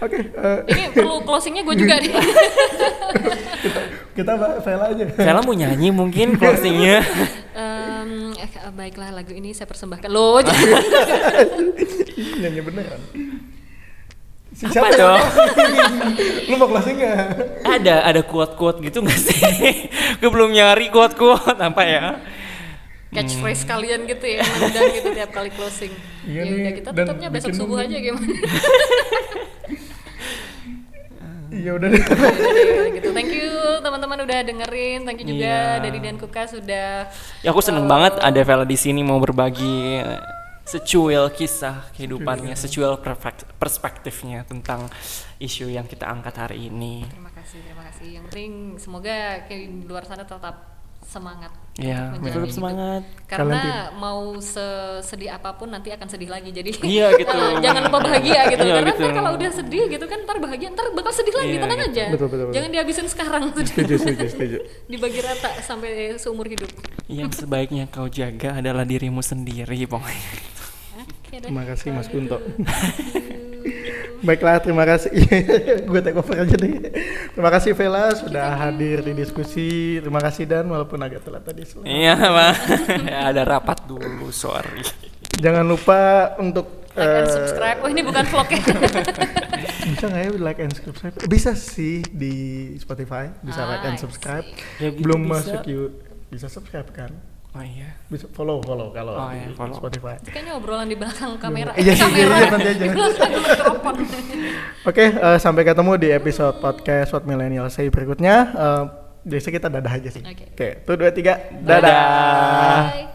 Speaker 2: Night on night. Oke, eh,
Speaker 3: Ini perlu closingnya gue juga nih.
Speaker 2: kita Mbak Vela aja.
Speaker 1: Vela mau nyanyi mungkin closingnya
Speaker 3: Em, eh, baiklah lagu ini saya persembahkan loh.
Speaker 2: Nyanyi beneran. Si
Speaker 1: apa
Speaker 2: siapa?
Speaker 1: dong
Speaker 2: Lu mau closing nggak?
Speaker 1: ada ada quote quote gitu nggak sih gue belum nyari quote quote apa ya
Speaker 3: Catchphrase kalian gitu ya, nendang gitu tiap kali closing.
Speaker 2: Iya
Speaker 3: ya
Speaker 2: nih,
Speaker 3: udah kita
Speaker 2: dan
Speaker 3: tutupnya besok subuh aja gimana?
Speaker 2: Iya udah deh.
Speaker 3: Yaudah, gitu. Thank you teman-teman udah dengerin. Thank you juga
Speaker 1: Iya.
Speaker 3: dari Dan Kuka sudah
Speaker 1: ya aku seneng banget ada Vela di sini mau berbagi eh, secuil kisah kehidupannya secuil perfect- perspektifnya tentang isu yang kita angkat hari ini
Speaker 3: Terima kasih, terima kasih. Yang penting semoga di luar sana tetap semangat.
Speaker 1: ya tetap
Speaker 3: hidup.
Speaker 1: semangat
Speaker 3: Karena mau sesedih apa pun nanti akan sedih lagi. Jadi
Speaker 1: Iya, gitu.
Speaker 3: jangan lupa bahagia gitu.
Speaker 1: Iya,
Speaker 3: Karena
Speaker 1: gitu.
Speaker 3: ntar kalau udah sedih gitu kan ntar bahagia ntar bakal sedih lagi.
Speaker 1: Iya,
Speaker 3: tenang
Speaker 1: gitu.
Speaker 3: aja.
Speaker 2: Betul, betul, betul.
Speaker 3: Jangan dihabisin sekarang.
Speaker 2: Setuju, setuju, setuju.
Speaker 3: Dibagi rata sampai seumur hidup.
Speaker 1: yang sebaiknya kau jaga adalah dirimu sendiri pokoknya
Speaker 3: Oke deh.
Speaker 2: Terima kasih Mas Kunto. Baiklah, terima kasih. Gue take over aja deh. Terima kasih Vela sudah hadir di diskusi. Terima kasih Dan walaupun agak telat tadi.
Speaker 1: Iya pak ada rapat dulu sorry
Speaker 2: Jangan lupa untuk
Speaker 3: Like and
Speaker 2: eh,
Speaker 3: subscribe. Oh ini bukan vlog ya.
Speaker 2: bisa nggak ya like and subscribe? Bisa sih di Spotify, bisa like and
Speaker 3: Ah, I
Speaker 2: subscribe.
Speaker 1: Ya, gitu
Speaker 2: Belum
Speaker 1: bisa.
Speaker 2: masuk you bisa subscribe kan?
Speaker 1: Oh iya
Speaker 2: Bisa follow follow kalau
Speaker 1: Oh,
Speaker 2: di
Speaker 1: iya, follow.
Speaker 2: Spotify.
Speaker 3: Itu kayaknya obrolan di belakang kamera.
Speaker 2: Iya, iya,
Speaker 3: kamera.
Speaker 2: iya, nanti aja.
Speaker 3: Mikrofon.
Speaker 2: Oke, eh, sampai ketemu di episode podcast What Millennial Say berikutnya. Eh, biasa kita dadah aja sih.
Speaker 3: Oke.
Speaker 2: Oke, tuh dua tiga,
Speaker 1: Dadah.
Speaker 2: dadah.
Speaker 3: Bye.